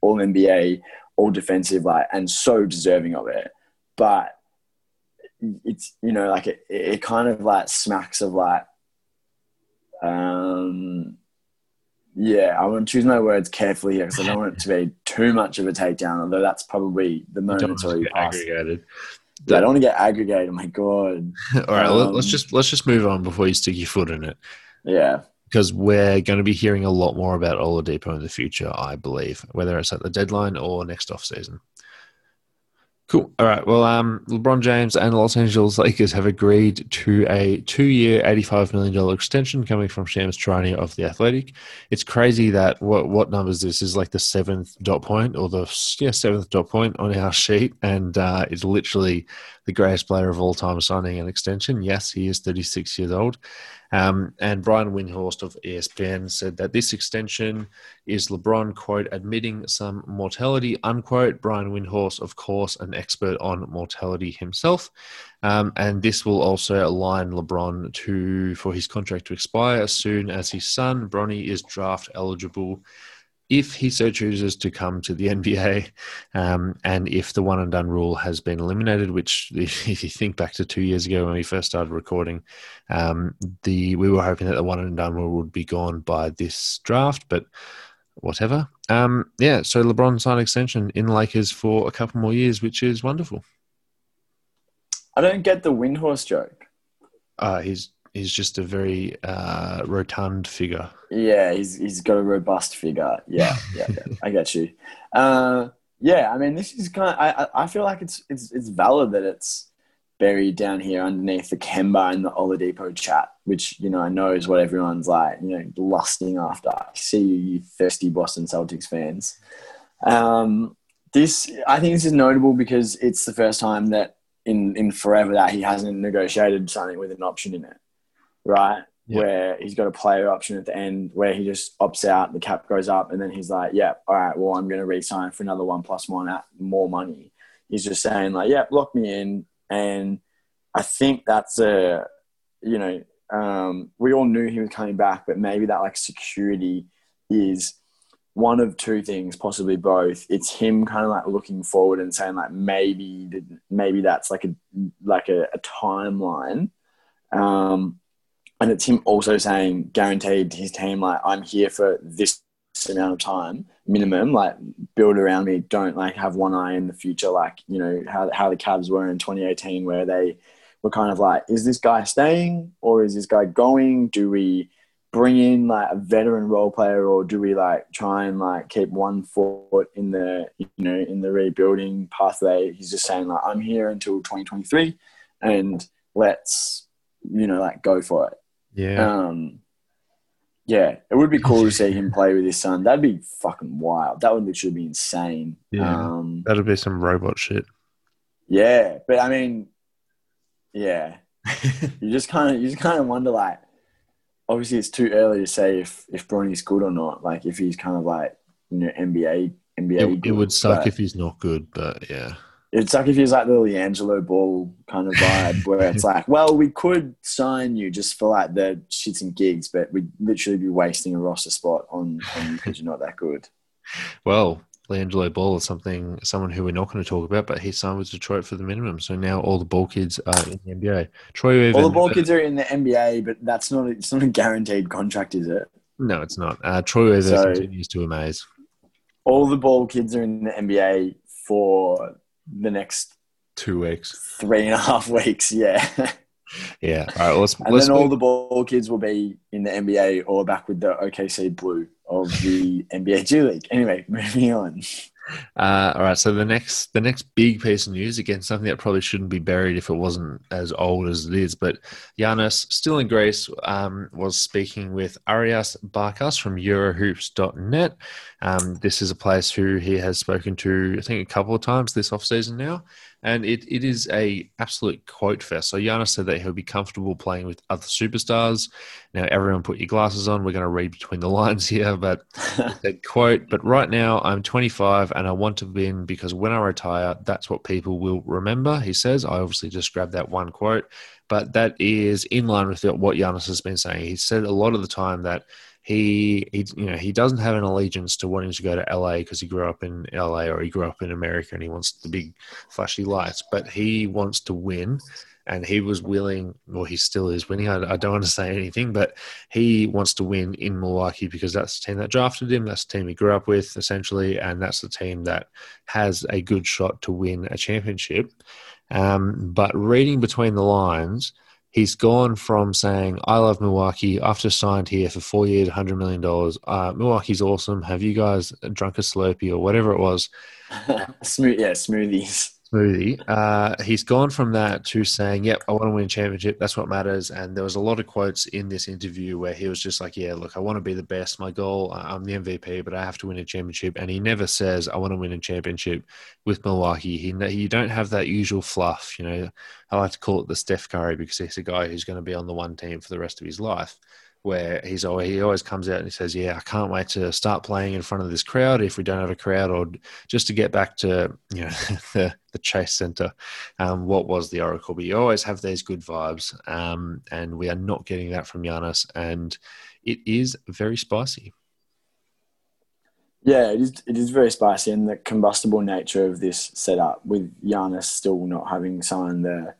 all NBA, all defensive, like, and so deserving of it. But it's you know like it, it kind of like smacks of like um yeah, I want to choose my words carefully here because I don't want it to be too much of a takedown, although that's probably the moment want it's to already passed. aggregated. I don't want to get aggregated. My God. [laughs] All right, let- let's Um, just let's just move on before you stick your foot in it. Yeah. because we're going to be hearing a lot more about Oladipo in the future, I believe, whether it's at the deadline or next off season. Cool. All right. Well, um, LeBron James and Los Angeles Lakers have agreed to a two-year, eighty-five million dollar extension coming from Shams Charania of the Athletic. It's crazy that what what numbers this is like the seventh dot point or the yeah seventh dot point on our [laughs] sheet, and uh, it's literally the greatest player of all time signing an extension. Yes, he is thirty-six years old. Um, and Brian Windhorst of ESPN said that this extension is LeBron, quote, admitting some mortality, unquote. Brian Windhorst, of course, an expert on mortality himself. Um, and this will also align LeBron to for his contract to expire as soon as his son, Bronny, is draft eligible if he so chooses to come to the [laughs] NBA, um, and if the one and done rule has been eliminated, which [laughs] if you think back to two years ago when we first started recording, um, the we were hoping that the one and done rule would be gone by this draft, but whatever. Um, yeah, so LeBron signed extension in Lakers for a couple more years, which is wonderful. I don't get the Windhorst joke. Uh, he's he's just a very uh, rotund figure. Yeah, he's he's got a robust figure. Yeah, yeah, yeah. I get you. Uh, yeah, I mean, this is kind of. I I feel like it's it's it's valid that it's buried down here underneath the Kemba and the Oladipo chat, which you know I know is what everyone's like, you know, lusting after. I see you, you thirsty Boston Celtics fans. Um, this I think this is notable because it's the first time that in in forever that he hasn't negotiated something with an option in it, right? Where he's got a player option at the end where he just opts out, the cap goes up, and then he's like, "Yeah, all right, well, I'm going to re-sign for another one plus one at more money." He's just saying like, "Yeah, lock me in," and I think that's a, you know, um, we all knew he was coming back, but maybe that like security is one of two things, possibly both. It's him kind of like looking forward and saying like maybe maybe that's like a like a, a timeline, um, and it's him also saying guaranteed to his team like I'm here for this amount of time minimum. Like build around me. Don't like have one eye in the future. Like you know how how the Cavs were in 2018, where they were kind of like, is this guy staying or is this guy going? Do we bring in like a veteran role player or do we like try and like keep one foot in the you know in the rebuilding pathway he's just saying like i'm here until 2023 and let's you know like go for it Yeah. um yeah it would be [laughs] cool to see him play with his son that'd be fucking wild that would literally be insane Yeah. um that'd be some robot shit. yeah but i mean yeah [laughs] you just kind of you just kind of wonder like obviously it's too early to say if if Bronny's good or not like if he's kind of like you know NBA NBA It, it would suck but if he's not good, but yeah. It'd suck if he's like the LiAngelo Ball kind of vibe [laughs] where it's like well we could sign you just for like the shits and gigs but we'd literally be wasting a roster spot on on you because you're not that good [laughs] Well, LiAngelo Ball is something someone who we're not going to talk about, but he signed with Detroit for the minimum. So now all the ball kids are in the NBA. Troy all the ball kids are in the NBA but that's not it's not a guaranteed contract is it No, it's not. Uh, Troy Weaver So- continues to amaze. all the ball kids are in the NBA for the next Two weeks. three and a half [laughs] weeks. Yeah, Yeah. All right. Let's and let's then all the ball kids will be in the NBA or back with the OKC Blue of the NBA G League. Anyway, [laughs] moving on. Uh, all right, so the next the next big piece of news again, something that probably shouldn't be buried if it wasn't as old as it is, but Giannis, still in Greece, um, was speaking with Aris Barkas from Eurohoops.net. Um, this is a place who he has spoken to, I think, a couple of times this offseason now, and it, it is a absolute quote fest. So Giannis said that he'll be comfortable playing with other superstars. Now, everyone, put your glasses on. We're going to read between the [laughs] lines here, but said [laughs] quote but right now i'm 25 and i want to win because when i retire that's what people will remember he says i obviously just grabbed that one quote but that is in line with what Giannis has been saying he said a lot of the time that he, he you know he doesn't have an allegiance to wanting to go to LA because he grew up in LA or he grew up in America and he wants the big flashy lights but he wants to win and he was willing or he still is winning I, I don't want to say anything but he wants to win in Milwaukee because that's the team that drafted him. That's the team he grew up with, essentially, and that's the team that has a good shot to win a championship. Um, but reading between the lines, he's gone from saying, I love Milwaukee I've just signed here for four years, $100 million. Uh, Milwaukee's awesome. Have you guys drunk a Slurpee or whatever it was? [laughs] Smooth, yeah, smoothies. Smoothie. Uh, he's gone from that to saying, "Yep, I want to win a championship. That's what matters." And there was a lot of quotes in this interview where he was just like, "Yeah, look, I want to be the best. My goal, I'm the MVP, but I have to win a championship." And he never says, "I want to win a championship with Milwaukee." He you don't have that usual fluff. You know, I like to call it the Steph Curry because he's a guy who's going to be on the one team for the rest of his life where he's always, he always comes out and he says, "Yeah, I can't wait to start playing in front of this crowd. If we don't have a crowd, or just to get back to you know [laughs] the the Chase Center, um, what was the Oracle?" But you always have these good vibes, um, and we are not getting that from Giannis, and it is very spicy. Yeah, it is. It is very spicy, and the combustible nature of this setup, with Giannis still not having signed the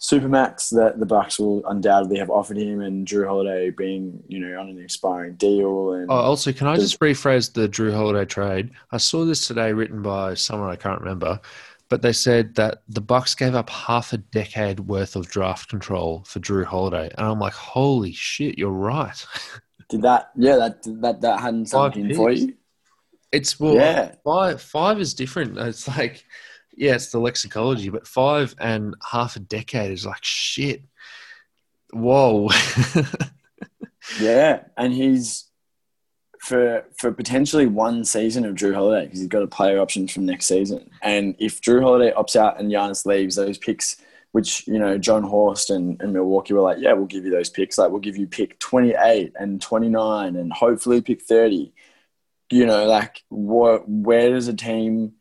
supermax that the Bucks will undoubtedly have offered him, and Jrue Holiday being, you know, on an expiring deal, and Oh, also, can I just rephrase the Jrue Holiday trade? I saw this today, written by someone I can't remember, but they said that the Bucks gave up half a decade worth of draft control for Jrue Holiday, and I'm like, holy shit, you're right. [laughs] did that? Yeah, that that that hadn't sunk in for you. It's well, Yeah. five five is different. It's like, yeah, it's the lexicology, but five and half a decade is like shit. Whoa. [laughs] Yeah, and he's for for potentially one season of Jrue Holiday because he's got a player option from next season. And if Jrue Holiday opts out and Giannis leaves, those picks, which you know Jon Horst and, and Milwaukee were like, yeah, we'll give you those picks. Like we'll give you pick twenty eight and twenty nine and hopefully pick thirty. You know, like what? Where does a team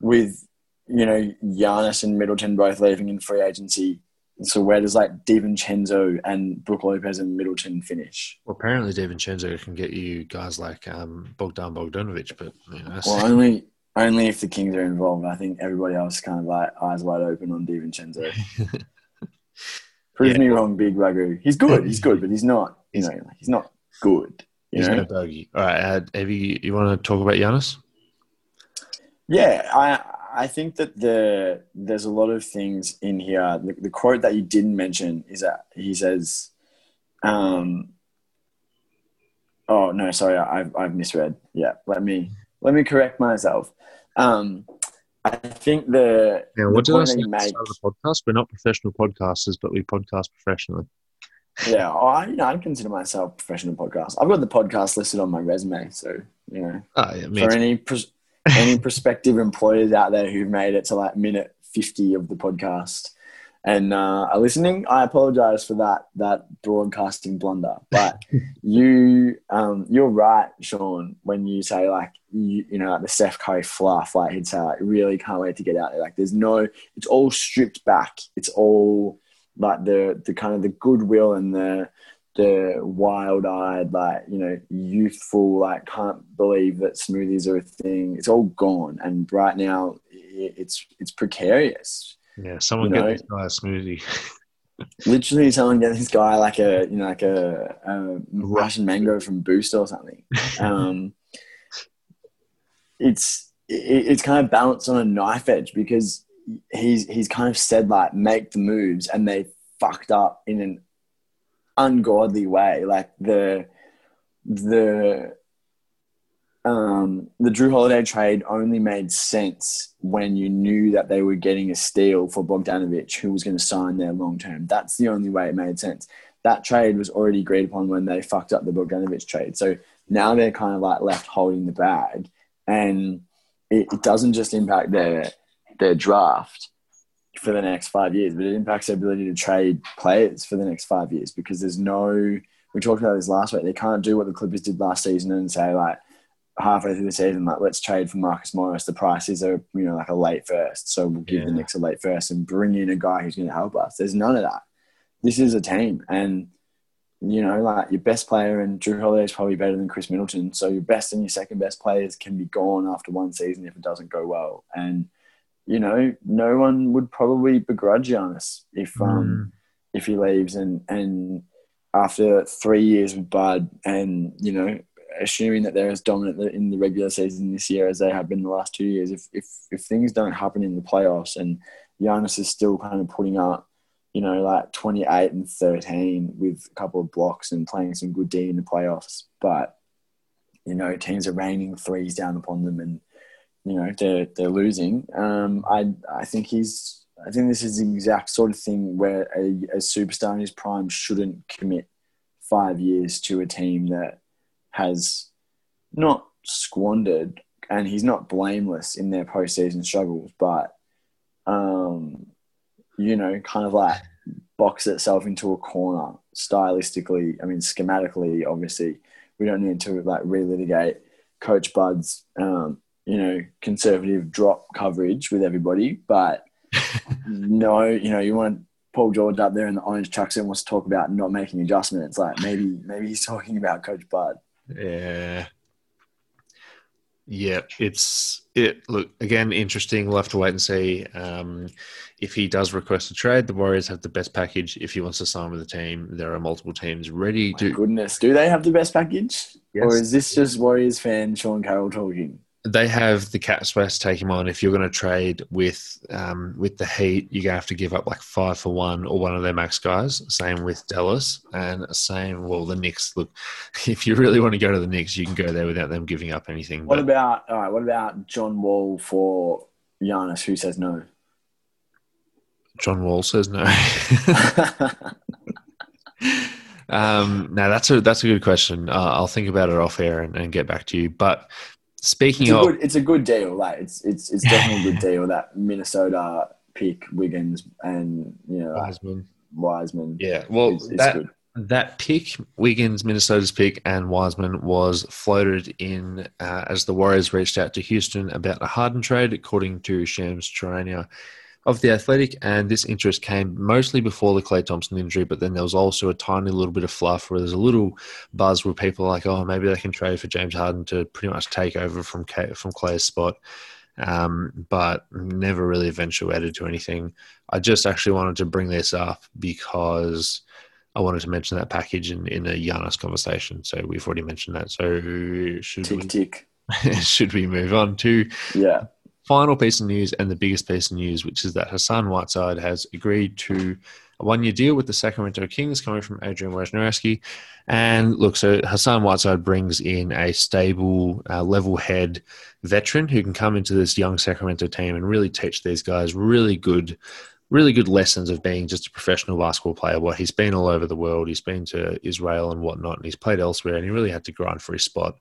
with you know Giannis and Middleton both leaving in free agency? So where does like DiVincenzo and Brook Lopez and Middleton finish? well, apparently, DiVincenzo can get you guys like um, Bogdan Bogdanovic, but you know, that's- Well, only only if the Kings are involved. I think everybody else kind of like eyes wide open on DiVincenzo. [laughs] Prove Yeah. me wrong, Big Ragu. He's good. He's good, but he's not. You know, he's not good. He's know? no bogey. All right, uh, have you you want to talk about Giannis? Yeah, I I think that the there's a lot of things in here. The, the quote that you didn't mention is that he says, um, "Oh no, sorry, I've I've misread. Yeah, let me let me correct myself. Um, I think the the what did I say that at you the make, the podcast? We're not professional podcasters, but we podcast professionally. yeah, I you know I consider myself a professional podcast. I've got the podcast listed on my resume, so you know Oh, yeah, for any pros- any prospective employers out there who've made it to like minute 50 of the podcast and uh, are listening i apologize for that that broadcasting blunder. But [laughs] you um, you're right sean when you say like you, you know like the Steph Curry fluff like he'd say like really can't wait to get out there. Like there's no it's all stripped back. It's all like the the kind of the goodwill and the the wild-eyed, like you know, youthful, like can't believe that smoothies are a thing. It's all gone, and right now it's it's precarious. Yeah, someone you get know- this guy a smoothie. [laughs] Literally, someone get this guy like a you know like a, a Russian mango from Boost or something. [laughs] Um, it's it, it's kind of balanced on a knife edge because he's he's kind of said like make the moves, and they fucked up in an ungodly way. Like the the um, the Jrue Holiday trade only made sense when you knew that they were getting a steal for Bogdanovich, who was going to sign there long term. That's the only way it made sense. That trade was already agreed upon when they fucked up the Bogdanovich trade. So now they're kind of like left holding the bag, and it, it doesn't just impact their their draft for the next five years, but it impacts their ability to trade players for the next five years because there's no. We talked about this last week. They can't do what the Clippers did last season and say like halfway through the season, like let's trade for Marcus Morris. The price is a you know like a late first, so we'll give the Knicks a late first and bring in a guy who's going to help us. There's none of that. This is a team, and you know like your best player and Jrue Holiday is probably better than Khris Middleton. So your best and your second best players can be gone after one season if it doesn't go well, and you know no one would probably begrudge Giannis if um if he leaves. And and after three years with Bud and you know assuming that they're as dominant in the regular season this year as they have been the last two years if if if things don't happen in the playoffs and Giannis is still kind of putting up you know like 28 and 13 with a couple of blocks and playing some good D in the playoffs but you know teams are raining threes down upon them and you know they're they're losing um I I think he's I think this is the exact sort of thing where a, a superstar in his prime shouldn't commit five years to a team that has not squandered, and he's not blameless in their postseason struggles, but um, you know, kind of like box itself into a corner stylistically. I mean, schematically, obviously, we don't need to like relitigate Coach Bud's um, you know conservative drop coverage with everybody, but [laughs] no, you know, you want Paul George up there in the orange chucks and wants to talk about not making adjustments. Like maybe maybe he's [laughs] talking about Coach Bud. Yeah. Yeah, it's it. Look again, interesting. We'll have to wait and see um, if he does request a trade. The Warriors have the best package. If he wants to sign with the team, there are multiple teams ready My to. goodness, do they have the best package, Yes. or is this just Warriors fan Sean Carroll talking? They have the cap space to take him on. If you're going to trade with um, with the Heat, you're going to have to give up like five for one or one of their max guys. Same with Dallas and same. Well, the Knicks. Look, [laughs] if you really want to go to the Knicks, you can go there without them giving up anything. What But about all right? What about John Wall for Giannis? Who says no? John Wall says no. [laughs] [laughs] um, now that's a that's a good question. Uh, I'll think about it off air and, and get back to you. But speaking It's a of, good. It's a good deal. Like it's it's it's definitely a good [laughs] deal that Minnesota pick Wiggins and you know Wiseman, Wiseman. yeah, well is, is that good. that pick, Wiggins, Minnesota's pick, and Wiseman was floated in uh, as the Warriors reached out to Houston about a Harden trade, according to Shams Charania of the Athletic. And this interest came mostly before the Klay Thompson injury, but then there was also a tiny little bit of fluff where there's a little buzz where people are like, oh, maybe they can trade for James Harden to pretty much take over from K- from Klay's spot. Um, but never really eventuated to anything. I just actually wanted to bring this up because I wanted to mention that package in, in a Giannis conversation. So we've already mentioned that. So should Tick we tick. [laughs] should we move on to Yeah. Final piece of news and the biggest piece of news, which is that Hassan Whiteside has agreed to a one year deal with the Sacramento Kings coming from Adrian Wojnarowski. And look, so Hassan Whiteside brings in a stable, uh, level head veteran who can come into this young Sacramento team and really teach these guys really good. Really good lessons of being just a professional basketball player. Well, he's been all over the world. He's been to Israel and whatnot, and he's played elsewhere, and he really had to grind for his spot.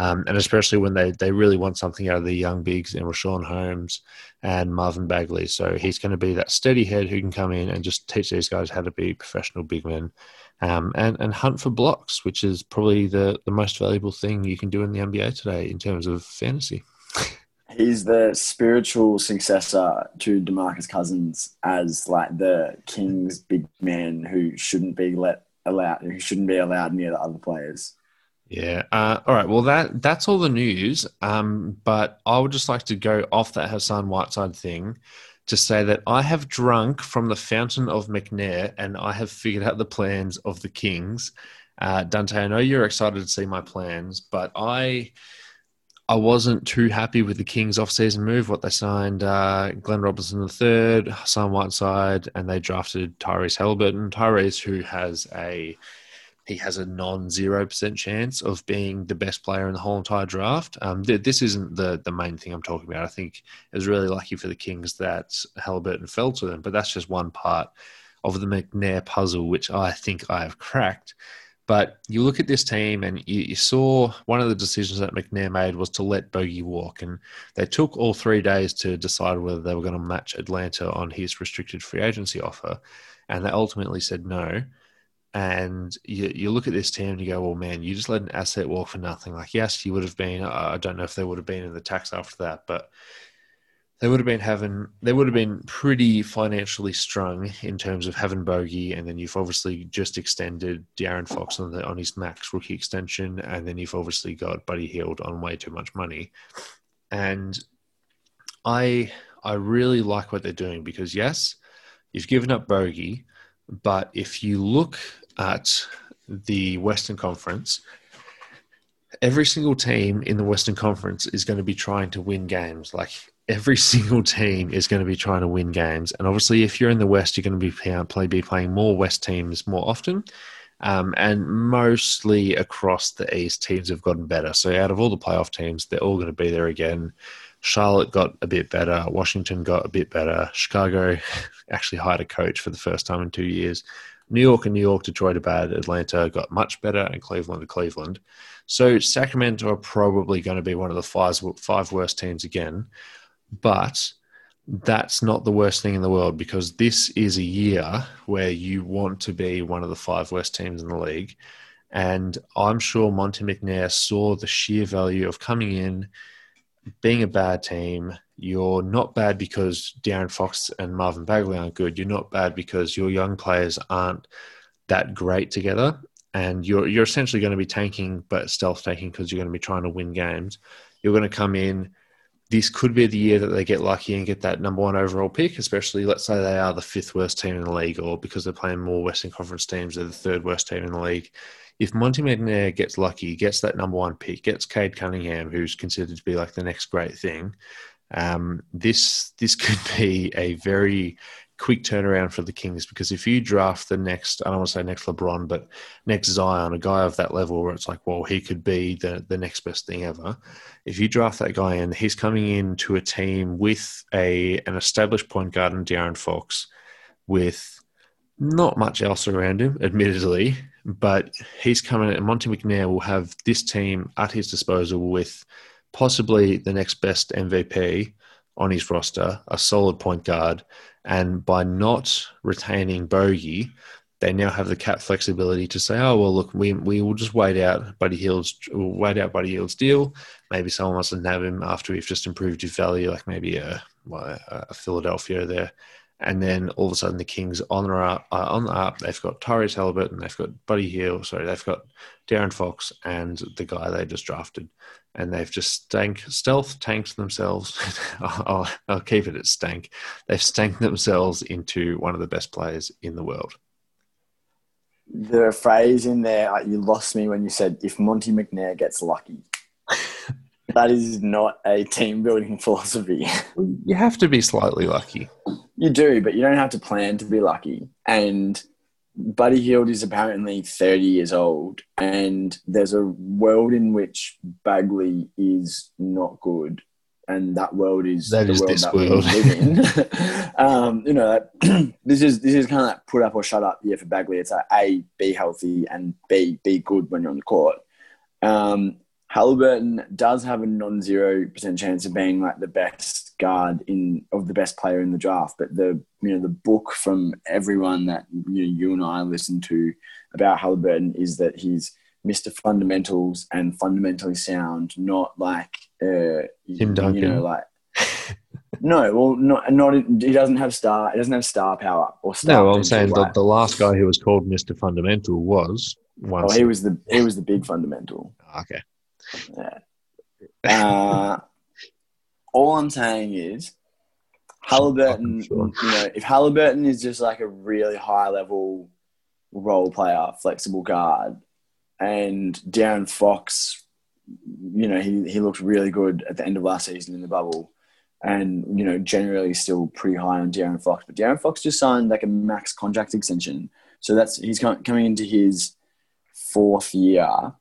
Um, and especially when they, they really want something out of the young bigs and Richaun Holmes and Marvin Bagley. So he's going to be that steady head who can come in and just teach these guys how to be professional big men um, and, and hunt for blocks, which is probably the, the most valuable thing you can do in the NBA today in terms of fantasy. He's the spiritual successor to Demarcus Cousins as like the Kings big man who shouldn't be let allowed who shouldn't be allowed near the other players. Yeah. Uh, all right. Well, that that's all the news. Um, but I would just like to go off that Hassan Whiteside thing to say that I have drunk from the fountain of McNair and I have figured out the plans of the Kings. Uh, Dante, I know you're excited to see my plans, but I I wasn't too happy with the Kings off-season move. What they signed uh, Glenn Robinson III, Hassan Whiteside, and they drafted Tyrese Halliburton. Tyrese, who has a he has a non-zero percent chance of being the best player in the whole entire draft. Um, th- this isn't the the main thing I'm talking about. I think it was really lucky for the Kings that Halliburton fell to them, but that's just one part of the McNair puzzle, which I think I have cracked. But you look at this team, and you, you saw one of the decisions that McNair made was to let Bogey walk, and they took all three days to decide whether they were going to match Atlanta on his restricted free agency offer, and they ultimately said no and you, you look at this team and you go, well, man, you just let an asset walk for nothing. Like, yes, you would have been, I don't know if they would have been in the tax after that, but they would have been having, they would have been pretty financially strung in terms of having Bogey. And then you've obviously just extended De'Aaron Fox on, the, on his max rookie extension. And then you've obviously got Buddy Hield on way too much money. And I, I really like what they're doing because, yes, you've given up Bogey but if you look at the Western Conference, every single team in the Western Conference is going to be trying to win games. Like every [laughs] single team is going to be trying to win games. And obviously, if you're in the West, you're going to be play, be playing more West teams more often. Um, and mostly across the East, teams have gotten better. So out of all the playoff teams, they're all going to be there again. Charlotte got a bit better. Washington got a bit better. Chicago [laughs] actually hired a coach for the first time in two years. New York and New York, Detroit are bad. Atlanta got much better, and Cleveland to Cleveland. So Sacramento are probably going to be one of the five, five worst teams again. But that's not the worst thing in the world because this is a year where you want to be one of the five worst teams in the league. And I'm sure Monte McNair saw the sheer value of coming in – being a bad team, you're not bad because De'Aaron Fox and Marvin Bagley aren't good. You're not bad because your young players aren't that great together. And you're you're essentially going to be tanking, but stealth taking because you're going to be trying to win games. You're going to come in. This could be the year that they get lucky and get that number one overall pick, especially let's say they are the fifth worst team in the league, or because they're playing more Western Conference teams, they're the third worst team in the league. If Monte McNair gets lucky, gets that number one pick, gets Cade Cunningham, who's considered to be like the next great thing, um, this this [laughs] could be a very quick turnaround for the Kings because if you draft the next, I don't want to say next LeBron, but next Zion, a guy of that level where it's like, well, he could be the, the next best thing ever. If you draft that guy in, he's coming into a team with a an established point guard in De'Aaron Fox with not much else around him, [laughs] admittedly, but he's coming and Monte McNair will have this team at his disposal with possibly the next best MVP on his roster, a solid point guard, and by not retaining Bogey, they now have the cap flexibility to say, oh well, look, we we will just wait out Buddy Hield's we'll wait out Buddy Hield's deal. Maybe someone wants to nab him after we've just improved his value, like maybe a, a Philadelphia there and then all of a sudden the Kings on the up, uh, on the up, they've got Tyrese Halliburton, they've got Buddy Hield, sorry, they've got De'Aaron Fox and the guy they just drafted, and they've just stank stealth tanked themselves. [laughs] I'll, I'll keep it at stank. They've stanked themselves into one of the best players in the world. There the phrase in there, like, you lost me when you said, if Monte McNair gets lucky. [laughs] that is not a team building [laughs] philosophy. You have to be slightly lucky. you do, but you don't have to plan to be lucky. And Buddy Hield is apparently 30 years old, and there's a world in which Bagley is not good. And that world is That the is world this that world. we live in. [laughs] um, you know, that, [clears throat] this is this is kind of like put up or shut up year for Bagley. It's like a be healthy and b be good when you're on the court. Um, Halliburton does have a non-zero percent chance of being like the best guard in of the best player in the draft, but the you know the book from everyone that you, know, you and I listen to about Halliburton is that he's Mr. Fundamentals and fundamentally sound, not like uh, Tim Duncan. You know, like no, well, not not he doesn't have star. He doesn't have star power or star. No, I'm saying the, the last guy who was called Mr. Fundamental was Oh, he was the he was the big fundamental. okay. [laughs] Uh, all I'm saying is Halliburton. Sure. You know, if Halliburton is just like a really high level role player, flexible guard, and De'Aaron Fox, you know, he he looked really good at the end of last season in the bubble. And you know, generally still pretty high on De'Aaron Fox, but De'Aaron Fox just signed like a max contract extension, so that's he's coming into his fourth year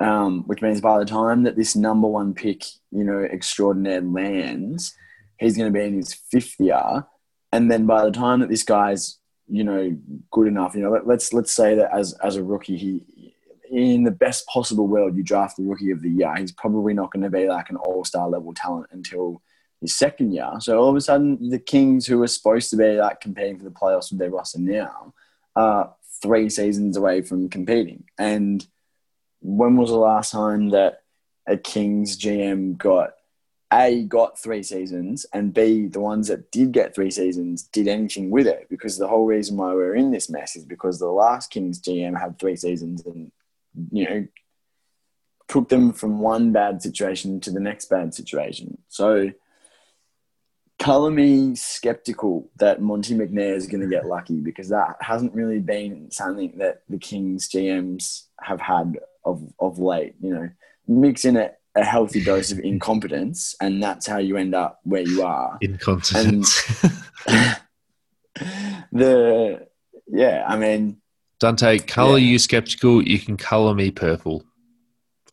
um, which means by the time that this number one pick, you know, extraordinaire lands, he's going to be in his fifth year, and then by the time that this guy's, you know, good enough, you know, let, let's let's say that as as a rookie, he in the best possible world, you draft the rookie of the year. He's probably not going to be like an all star level talent until his second year. So all of a sudden, the Kings, who are supposed to be like competing for the playoffs with their roster now, are three seasons away from competing. And when was the last time that a Kings GM got A got three seasons and B the ones that did get three seasons did anything with it? Because the whole reason why we're in this mess is because the last Kings GM had three seasons and you know took them from one bad situation to the next bad situation. So color me skeptical that Monte McNair is going to get lucky because that hasn't really been something that the Kings GMs have had of, of late. You know, mix in a, a healthy dose of incompetence, and that's how you end up where you are. Incontinence. [laughs] The yeah, I mean, Dante, color Yeah. you skeptical. You can color me purple.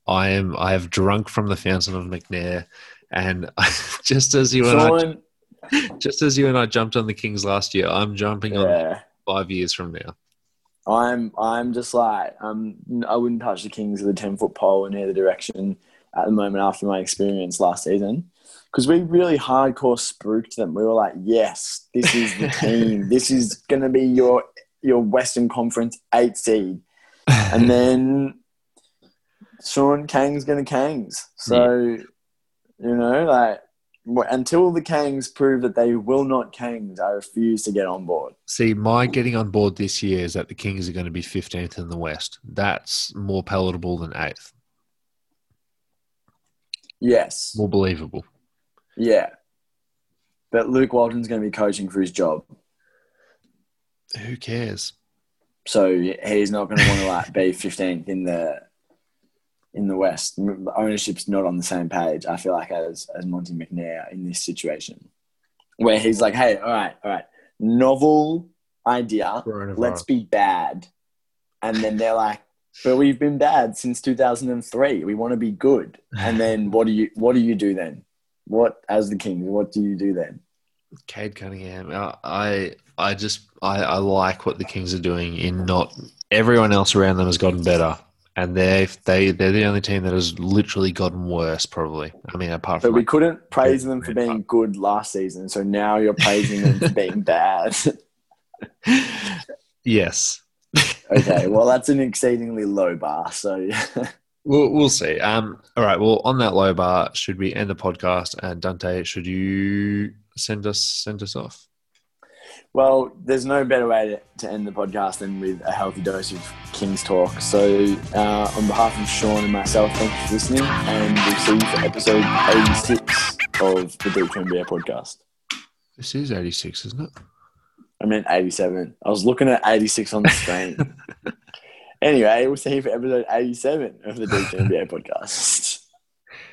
I am. I have drunk from the fountain of McNair, and [laughs] just as you and I, just as you and I jumped on the Kings last year, I'm jumping on yeah. five years from now. I'm I'm just like um, I'm I wouldn't touch the Kings with a ten foot pole in either direction at the moment after my experience last season because we really hardcore spooked them. We were like, yes, this is the team. [laughs] this is going to be your your Western Conference eight seed, and [laughs] then Sean Kang's going to Kangs. So you know, like until the Kangs prove that they will not Kangs, I refuse to get on board. See, my getting on board this year is that the Kings are going to be 15th in the West. That's more palatable than eighth. Yes. More believable. Yeah. But Luke Walton's going to be coaching for his job. Who cares? So he's not going to want to like be 15th in the in the West. Ownership's not on the same page. I feel like as as Monte McNair in this situation, where he's like, "Hey, all right, all right, novel idea. Let's be bad," and then they're like, "But we've been bad since 2003. We want to be good." And [laughs] then what do you what do you do then? What as the Kings? What do you do then? Cade Cunningham. I, I, I just, I, I like what the Kings are doing. In not everyone else around them has gotten better, and they, they, they're the only team that has literally gotten worse. Probably. I mean, apart But from we like, couldn't praise them for being good last season, so now you're praising them for being bad. [laughs] yes, okay, well [laughs] that's an exceedingly low bar. So we'll, we'll see. Um, all right. Well, on that low bar, should we end the podcast? And Dante, should you send us send us off? Well, there's no better way to, to end the podcast than with a healthy dose of King's talk. So, uh, on behalf of Sean and myself, thank you for listening, and we'll see you for episode 86 of the Deep NBA podcast. This is eighty six, isn't it? I meant 87. I was looking at 86 on the screen. [laughs] anyway, we'll see you for episode 87 of the DTNBA [laughs] podcast.